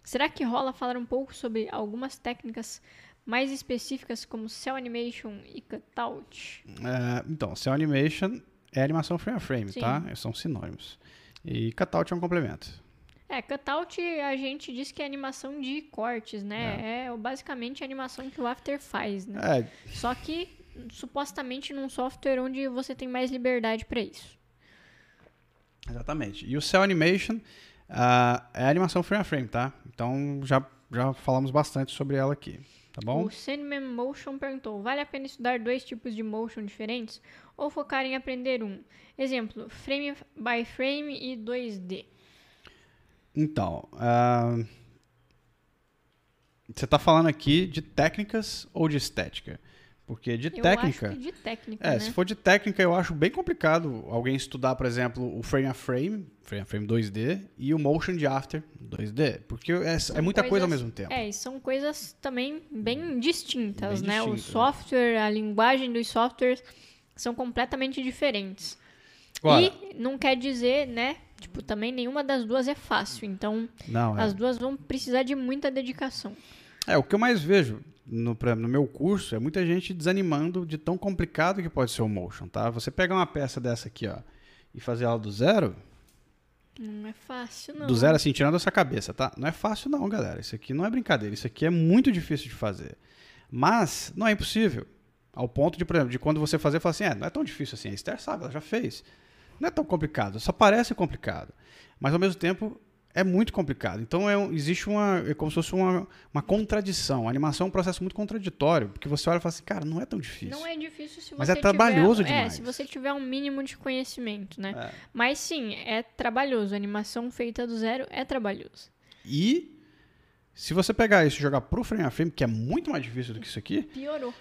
Será que rola falar um pouco sobre algumas técnicas mais específicas como Cell Animation e Cutout? É, então, Cell Animation é animação frame a frame, Sim. tá? São sinônimos. E cutout é um complemento. É, Cutout a gente diz que é animação de cortes, né? É, basicamente a animação que o After faz, né? É, Só que supostamente num software onde você tem mais liberdade pra isso. exatamente. E o Cell Animation ah, é animação frame a frame, tá? Então já, já falamos bastante sobre ela aqui, tá bom? O Sandman Motion perguntou: vale a pena estudar dois tipos de motion diferentes ou focar em aprender um? Exemplo, frame by frame e 2D. Então, ah, você está falando aqui de técnicas ou de estética? Porque de Eu técnica. acho que de técnica, É, né? se for de técnica, eu acho bem complicado alguém estudar, por exemplo, o frame a frame, frame a frame 2D, e o motion de after 2D. Porque é, é muita coisa ao coisas- mesmo tempo. É, e são coisas também bem distintas, Bem né? O distintas, né? software, a linguagem dos softwares são completamente diferentes. Agora, E não quer dizer, né? Tipo, também nenhuma das duas é fácil. Então, não, é. as duas vão precisar de muita dedicação. É, o que eu mais vejo no, no meu curso é muita gente desanimando de tão complicado que pode ser o motion, tá? Você pegar uma peça dessa aqui, ó, e fazer ela do zero, Não é fácil, não. do zero assim, tirando essa cabeça, tá? Não é fácil não, galera. Isso aqui não é brincadeira. Isso aqui é muito difícil de fazer. Mas não é impossível. Ao ponto de, por exemplo, de quando você fazer, falar assim, é, não é tão difícil assim. A Esther sabe, ela já fez. Não é tão complicado. Só parece complicado. Mas ao mesmo tempo é muito complicado. Então é existe uma, é como se fosse uma, uma contradição. A animação é um processo muito contraditório, porque você olha e fala assim, cara, não é tão difícil. Não é difícil se você Mas é trabalhoso tiver, demais. É, se você tiver um mínimo de conhecimento, né? É. Mas sim, é trabalhoso. A animação feita do zero é trabalhoso. E se você pegar isso e jogar pro frame a frame, que é muito mais difícil do que isso aqui, Piorou.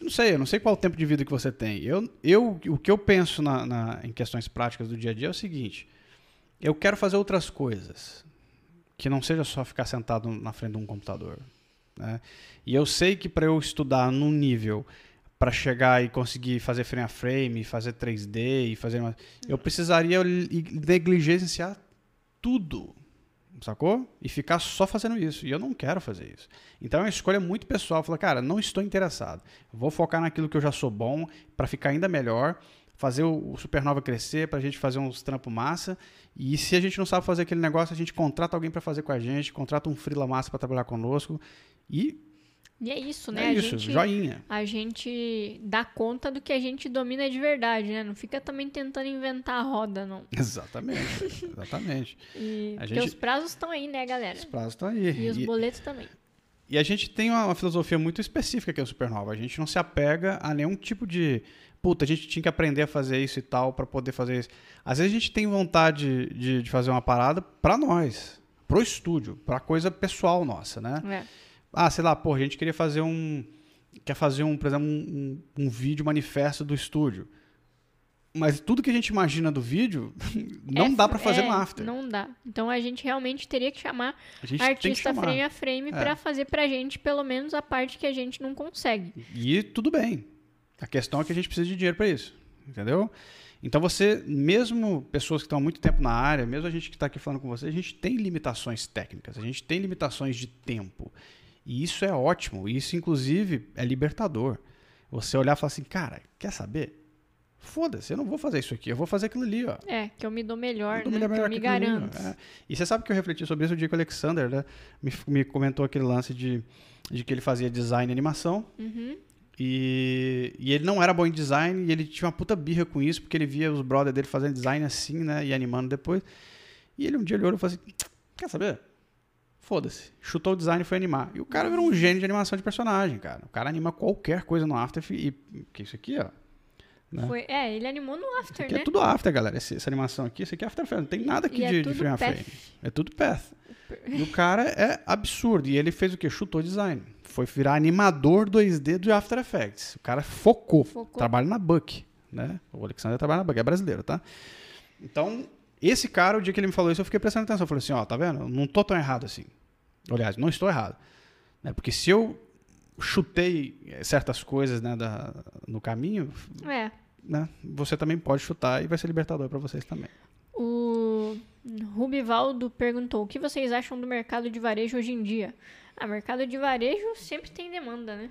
Não sei, eu não sei qual o tempo de vida que você tem. Eu, eu, o que eu penso na, na- em questões práticas do dia a dia é o seguinte: eu quero fazer outras coisas que não seja só ficar sentado na frente de um computador. né? E eu sei que para eu estudar num nível para chegar e conseguir fazer frame a frame, fazer 3D e fazer, uma- eu precisaria li- negligenciar tudo sacou? E ficar só fazendo isso. E eu não quero fazer isso. Então é uma escolha muito pessoal. Falar, cara, não estou interessado. Vou focar naquilo que eu já sou bom para ficar ainda melhor, fazer o, o Supernova crescer, para a gente fazer uns trampo massa. E se a gente não sabe fazer aquele negócio, a gente contrata alguém para fazer com a gente, contrata um freela massa para trabalhar conosco. E E é isso, né? é a, isso, gente, joinha. a gente dá conta do que a gente domina de verdade, né? Não fica também tentando inventar a roda, não. Exatamente, exatamente. E, A porque gente- os prazos estão aí, né, galera? Os prazos estão aí. E os E- boletos também. E a gente tem uma, uma filosofia muito específica que é o Supernova. A gente não se apega a nenhum tipo de. Puta, a gente tinha que aprender a fazer isso e tal para poder fazer isso. Às vezes a gente tem vontade de, de fazer uma parada para nós, pro estúdio, pra coisa pessoal nossa, né? É. Ah, sei lá, pô, a gente queria fazer um. Quer fazer um, por exemplo, um, um, um vídeo manifesto do estúdio. Mas tudo que a gente imagina do vídeo não É, dá pra fazer é, no After. Não dá. Então a gente realmente teria que chamar artista chamar. frame a frame É. pra fazer pra gente pelo menos a parte que a gente não consegue. E tudo bem. A questão é que a gente precisa de dinheiro para isso. Entendeu? Então você, mesmo pessoas que estão há muito tempo na área, mesmo a gente que está aqui falando com você, a gente tem limitações técnicas, a gente tem limitações de tempo. E isso é ótimo. Isso, inclusive, é libertador. Você olhar e falar assim, cara, quer saber? Foda-se, eu não vou fazer isso aqui, eu vou fazer aquilo ali, ó. É, que eu me dou melhor, Eu tô né? melhor que eu me garanto. É. E você sabe que eu refleti sobre isso o dia que o Alexander né, me, me comentou aquele lance de, de que ele fazia design e animação. Uhum. E, e ele não era bom em design e ele tinha uma puta birra com isso, porque ele via os brothers dele fazendo design assim, né? E animando depois. E ele um dia olhou e falou assim: Quer saber? Foda-se. Chutou o design e foi animar. E o cara virou um gênio de animação de personagem, cara. O cara anima qualquer coisa no After e. Que isso aqui, ó. Né? Foi, é, ele animou no Isso After, aqui né? é tudo After, galera. Esse- essa animação aqui, isso aqui é After Effects. Não tem nada aqui E é de, de tudo frame a frame. É tudo path. E o cara é absurdo. E ele fez o quê? Chutou design. Foi virar animador 2D do After Effects. O cara focou. Focou. Trabalha na Buck. Né? O Alexander trabalha na Buck. É brasileiro, tá? Então, esse cara, o dia que ele me falou isso, eu fiquei prestando atenção. Eu falei assim, ó, tá vendo? Eu não tô tão errado assim. Aliás, não estou errado. Né? Porque se eu chutei eh, certas coisas né, da, no caminho, É. né, você também pode chutar e vai ser libertador para vocês também. O Rubivaldo perguntou: o que vocês acham do mercado de varejo hoje em dia? Ah, mercado de varejo sempre tem demanda, né?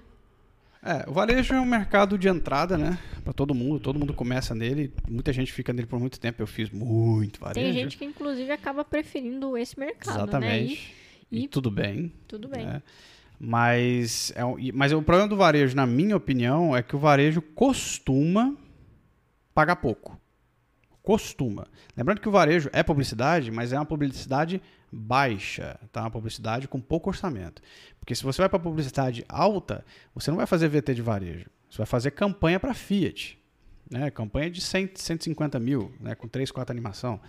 É, o varejo é um mercado de entrada, né? Para todo mundo, todo mundo começa nele, muita gente fica nele por muito tempo. Eu fiz muito varejo. Tem gente que inclusive acaba preferindo esse mercado, né? Exatamente. E- E, e- tudo bem. Tudo bem. né? Mas, é mas o problema do varejo, na minha opinião, é que o varejo costuma pagar pouco. Costuma. Lembrando que o varejo é publicidade, mas é uma publicidade baixa, tá? Uma publicidade com pouco orçamento. Porque se você vai para publicidade alta, você não vai fazer VT de varejo. Você vai fazer campanha para Fiat. Né? Campanha de 100, 150 mil, né? com 3, 4 animação.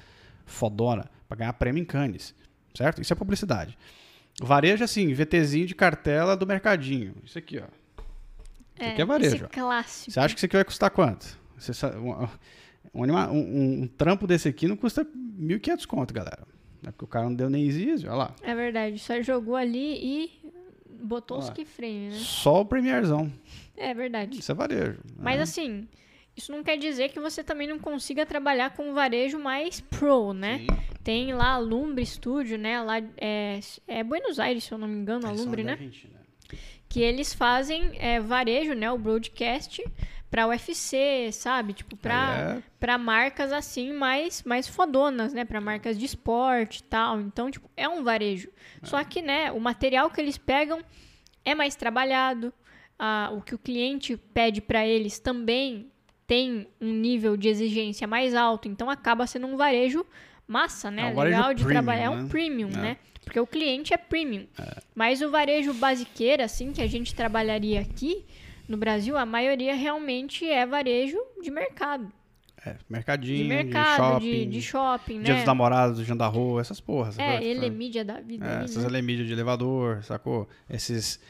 Fodona, para ganhar prêmio em Cannes. Certo? Isso é publicidade. Varejo, assim, VTzinho de cartela do mercadinho. Isso aqui, ó. Isso aqui é varejo. Esse ó. clássico. Você acha que isso aqui vai custar quanto? Você sa- um, anima- um- um- trampo desse aqui não custa 1.500 conto, galera. É porque o cara não deu nem exísio, olha lá. É verdade, só jogou ali e botou os Olha lá. keyframe, né? Só o Premierzão. É verdade. Isso é varejo. Mas né? assim, isso não quer dizer que você também não consiga trabalhar com um varejo mais pro, né? Sim. Tem lá a Lumbre Studio, né? Lá é, é Buenos Aires, se eu não me engano, a são Lumbre, né? Que eles fazem é, varejo, né? O broadcast pra UFC, sabe? Tipo, Aí é- pra marcas assim mais, mais fodonas, né? Pra marcas de esporte e tal. Então, tipo, é um varejo. Só que, né, o material que eles pegam é mais trabalhado. ah, o que o cliente pede pra eles também tem um nível de exigência mais alto. Então, acaba sendo um varejo massa, né? É um Legal de premium, trabalhar. É um né? premium, É. né? Porque o cliente é premium. Mas o varejo basiqueira, assim, que a gente trabalharia aqui no Brasil, a maioria realmente é varejo de mercado. é, mercadinho, De de, mercado, shopping, de, de shopping, dia né? dos namorados, do Jandarro, essas porras. É, ele é mídia da vida. É, ali, essas né? elemídias de elevador, sacou? Esses,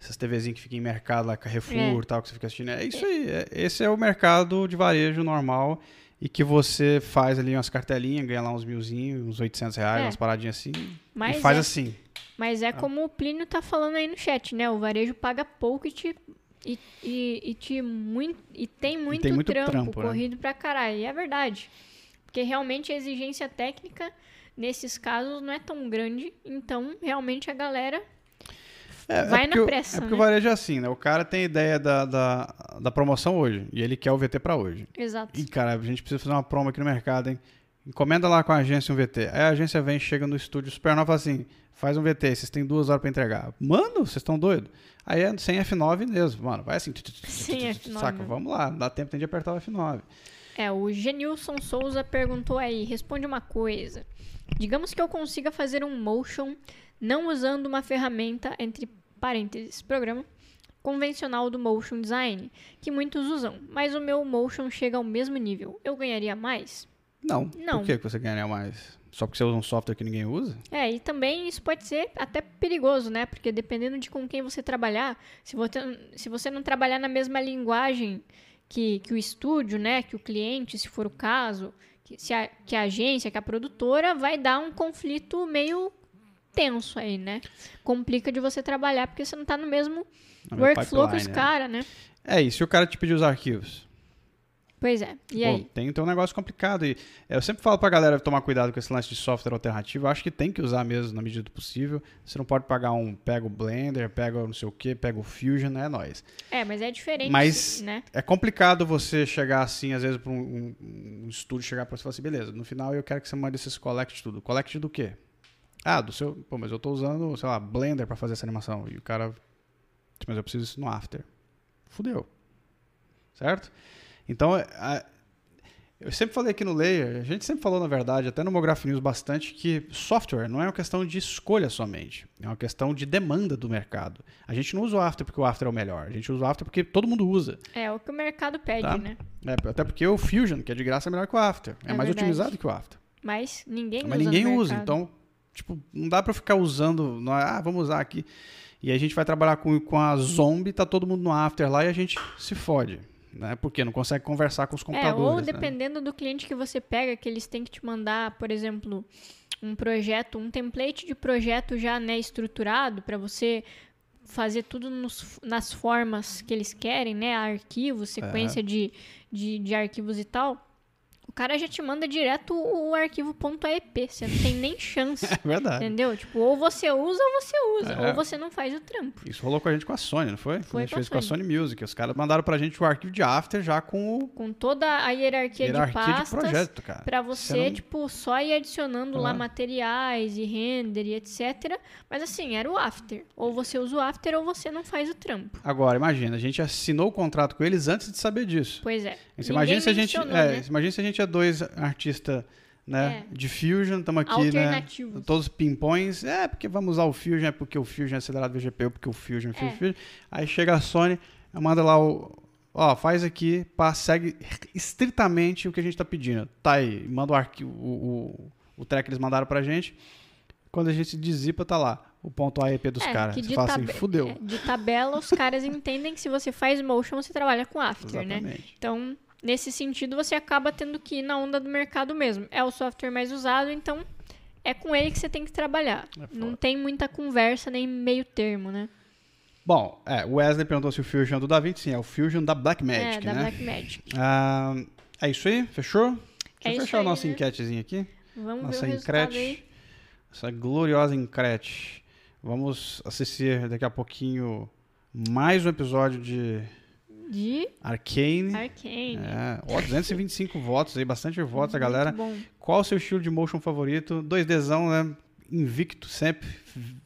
essas TVzinhas que ficam em mercado lá, Carrefour É. tal, que você fica assistindo. É isso aí. é- esse é o mercado de varejo normal e que você faz ali umas cartelinhas, ganha lá uns milzinhos, uns 800 reais, É. umas paradinhas assim. Mas e faz é- assim. Mas é como o Plínio tá falando aí no chat, né? O varejo paga pouco e te. E, e, e te muito, e tem muito, tem muito trampo, trampo, né? corrido pra caralho. E é verdade. Porque realmente a exigência técnica nesses casos não é tão grande. Então, realmente a galera É, Vai é na porque o- pressa, É porque né? o varejo é assim, né? O cara tem ideia da, da, da promoção hoje e ele quer o VT pra hoje. Exato. Ih, cara, a gente precisa fazer uma promo aqui no mercado, hein? Encomenda lá com a agência um VT. Aí a agência vem, chega no estúdio Supernova e fala assim: faz um VT, vocês têm duas horas pra entregar. Mano, vocês estão doidos? Aí é sem F9 mesmo, mano. Vai assim. Sem F9 Saca, vamos lá, não dá tempo tem de apertar o F9. É, o Genilson Souza perguntou aí, responde uma coisa. Digamos que eu consiga fazer um motion não usando uma ferramenta, entre parênteses, programa, convencional do motion design, que muitos usam, mas o meu motion chega ao mesmo nível. Eu ganharia mais? Não. Não. Por que você ganharia mais? Só porque você usa um software que ninguém usa? É, e também isso pode ser até perigoso, né? Porque dependendo de com quem você trabalhar, se você, se você não trabalhar na mesma linguagem que, que o estúdio, né, que o cliente, se for o caso, que, se a, que a agência, que a produtora, vai dar um conflito meio tenso aí, né? Complica de você trabalhar porque você não tá no mesmo No workflow que os né? caras, né? É, e se o cara te pedir os arquivos? Pois é. E Pô, aí? Tem, tem um negócio complicado. E eu sempre falo pra galera tomar cuidado com esse lance de software alternativo. Eu acho que tem que usar mesmo na medida do possível. Você não pode pagar um. Pega o Blender, pega o não sei o que, pega o Fusion, é nóis. É, mas é diferente, Mas- né? É complicado você chegar assim, às vezes, pra um, um- um estúdio chegar pra você e falar assim: beleza, no final eu quero que você mande esses collect tudo. Collect do quê? Ah, do seu. Pô, mas eu tô usando, sei lá, Blender pra fazer essa animação. E o cara. Mas eu preciso disso no After. Fudeu. Certo? Então, é, a- eu sempre falei aqui no Layer, a gente sempre falou, na verdade, até no Mograph News bastante, que software não é uma questão de escolha somente. É uma questão de demanda do mercado. A gente não usa o After porque o After é o melhor. A gente usa o After porque todo mundo usa. É o que o mercado pede, Tá. né? É, até porque o Fusion, que é de graça, é melhor que o After. É, É mais verdade. otimizado que o After. Mas ninguém Mas usa ninguém no usa. Então, tipo, não dá pra ficar usando. não é, Ah, vamos usar aqui. E a gente vai trabalhar com, com a Zombie, tá todo mundo no After lá e a gente se fode. Né? Porque não consegue conversar com os É, computadores. ou né? dependendo do cliente que você pega, que eles têm que te mandar, por exemplo, um projeto, um template de projeto já né, estruturado para você fazer tudo nos- nas formas que eles querem, né? Arquivos, sequência de, de, de arquivos e tal. O cara já te manda direto o arquivo .aep, você não tem nem chance. É verdade. Entendeu? Tipo, ou você usa ou você usa, É. ou você não faz o trampo. Isso rolou com a gente com a Sony, não foi? Foi a gente com a fez com a Sony. Music. Os caras mandaram pra gente o arquivo de After já com o Com toda a hierarquia, de hierarquia de, pastas. projeto, cara. Pra você, não- tipo, só ir adicionando lá Ah. materiais e render e etc. Mas assim, era o after. Ou você usa o after ou você não faz o trampo. Agora, imagina, a gente assinou o contrato com eles antes de saber disso. Pois é. Você Ninguém imagina se a gente, é, né? você imagina se a gente é dois artistas, né, de Fusion, estamos aqui, né, todos pimpões, é porque vamos usar o Fusion, é porque o Fusion é acelerado VGPU, porque o Fusion é Fusion, É. Fusion. Aí chega a Sony, manda lá o, ó, faz aqui, pá, segue estritamente o que a gente tá pedindo. Tá aí, manda o arquivo, o, o, o track que eles mandaram pra gente. Quando a gente dizipa, tá lá o ponto AEP dos É, caras. Você de, fala assim, fudeu. é, de tabela, os caras entendem que se você faz motion, você trabalha com after, né? Exatamente. Então, nesse sentido, você acaba tendo que ir na onda do mercado mesmo. É o software mais usado, então é com ele que você tem que trabalhar. É. Não tem muita conversa nem meio termo, né? Bom, é, o Wesley perguntou se o Fusion é do DaVinci, sim, é o Fusion da Blackmagic, é, da né? Blackmagic. Ah, é isso aí? Fechou? Deixa É eu fechar a nossa né? enquetezinha aqui. Vamos Nossa ver aí. Essa gloriosa encrete. Vamos assistir daqui a pouquinho mais um episódio de De Arcane. Arcane. É, ó, 225 votos aí, bastante votos, a galera. bom. Qual o seu estilo de motion favorito? 2Dzão, né? Invicto sempre,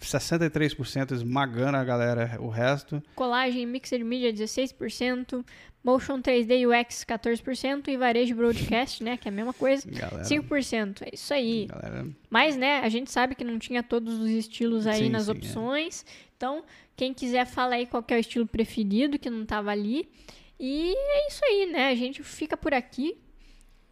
63% esmagando a galera, o resto. Colagem Mixed Media 16%, Motion 3D UX 14% e Varejo Broadcast, né, que é a mesma coisa, Galera, 5%. É isso aí. galera Mas, né, a gente sabe que não tinha todos os estilos aí Sim, nas sim, é. Então, quem quiser fala aí qual é o estilo preferido que não tava ali. E é isso aí, né? A gente fica por aqui.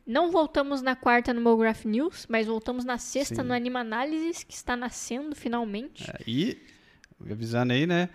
Não voltamos na quarta no Mograph News, mas voltamos na sexta Sim. no Anima Análises, que está nascendo finalmente. É, e avisando aí, né?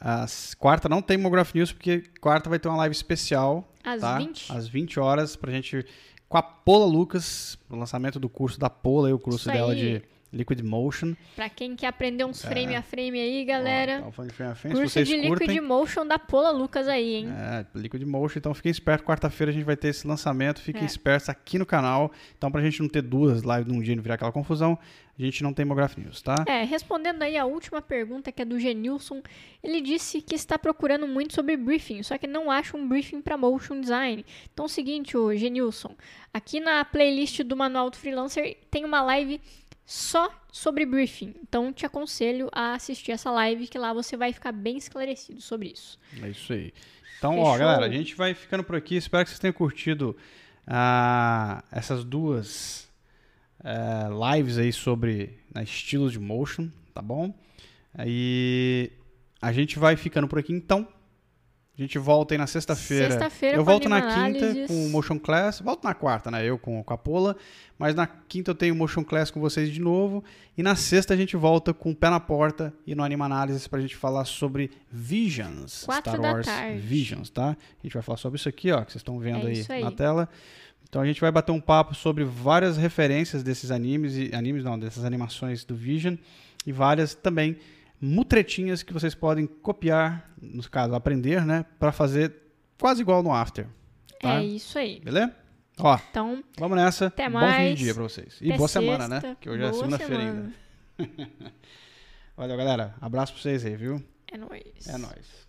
As, quarta não tem Mograph News, porque quarta vai ter uma live especial. Às tá? 20. Às 20 horas, pra gente. Com a Pola Lucas, o lançamento do curso da Pola, e o curso Isso dela aí. de Liquid Motion. Pra quem quer aprender uns frame a frame aí, galera. Ó, tá falando de frame a frame, se curso de curtem. Liquid Motion da Pola Lucas aí, hein? É, Liquid Motion, então fiquem espertos. Quarta-feira a gente vai ter esse lançamento. Fiquem É. espertos aqui no canal. Então, pra gente não ter duas lives num dia e não virar aquela confusão, a gente não tem Mograph News, tá? É, respondendo aí a última pergunta, que é do Genilson, ele disse que está procurando muito sobre briefing, só que não acha um briefing para motion design. Então é o seguinte, ô Genilson, aqui na playlist do Manual do Freelancer tem uma live só sobre briefing. Então te aconselho a assistir essa live, que lá você vai ficar bem esclarecido sobre isso. É isso aí. Então, ó, Fechou. galera, a gente vai ficando por aqui. Espero que vocês tenham curtido ah, essas duas eh, lives aí sobre né, estilos de motion, tá bom? Aí a gente vai ficando por aqui então. A gente volta aí na sexta-feira. Sexta-feira eu volto na quinta Análises. com o Motion Class. Volto na quarta, né? Eu com, com a Pola. Mas na quinta eu tenho o Motion Class com vocês de novo. E na sexta a gente volta com o pé na porta e no Anima Análises pra gente falar sobre Visions. Quatro Star da Wars tarde. Visions, tá? A gente vai falar sobre isso aqui, ó, que vocês estão vendo É aí, aí. na tela. Então a gente vai bater um papo sobre várias referências desses animes e animes não, dessas animações do Vision e várias também mutretinhas que vocês podem copiar, no caso aprender, né, Pra fazer quase igual no After, tá? É isso aí. Beleza? Ó, Então, vamos nessa. Até Bom fim mais. de dia pra vocês. E boa semana, sexta. né? Que hoje é segunda-feira semana. ainda. Valeu, galera. Abraço pra vocês aí, viu? É nóis. É nóis.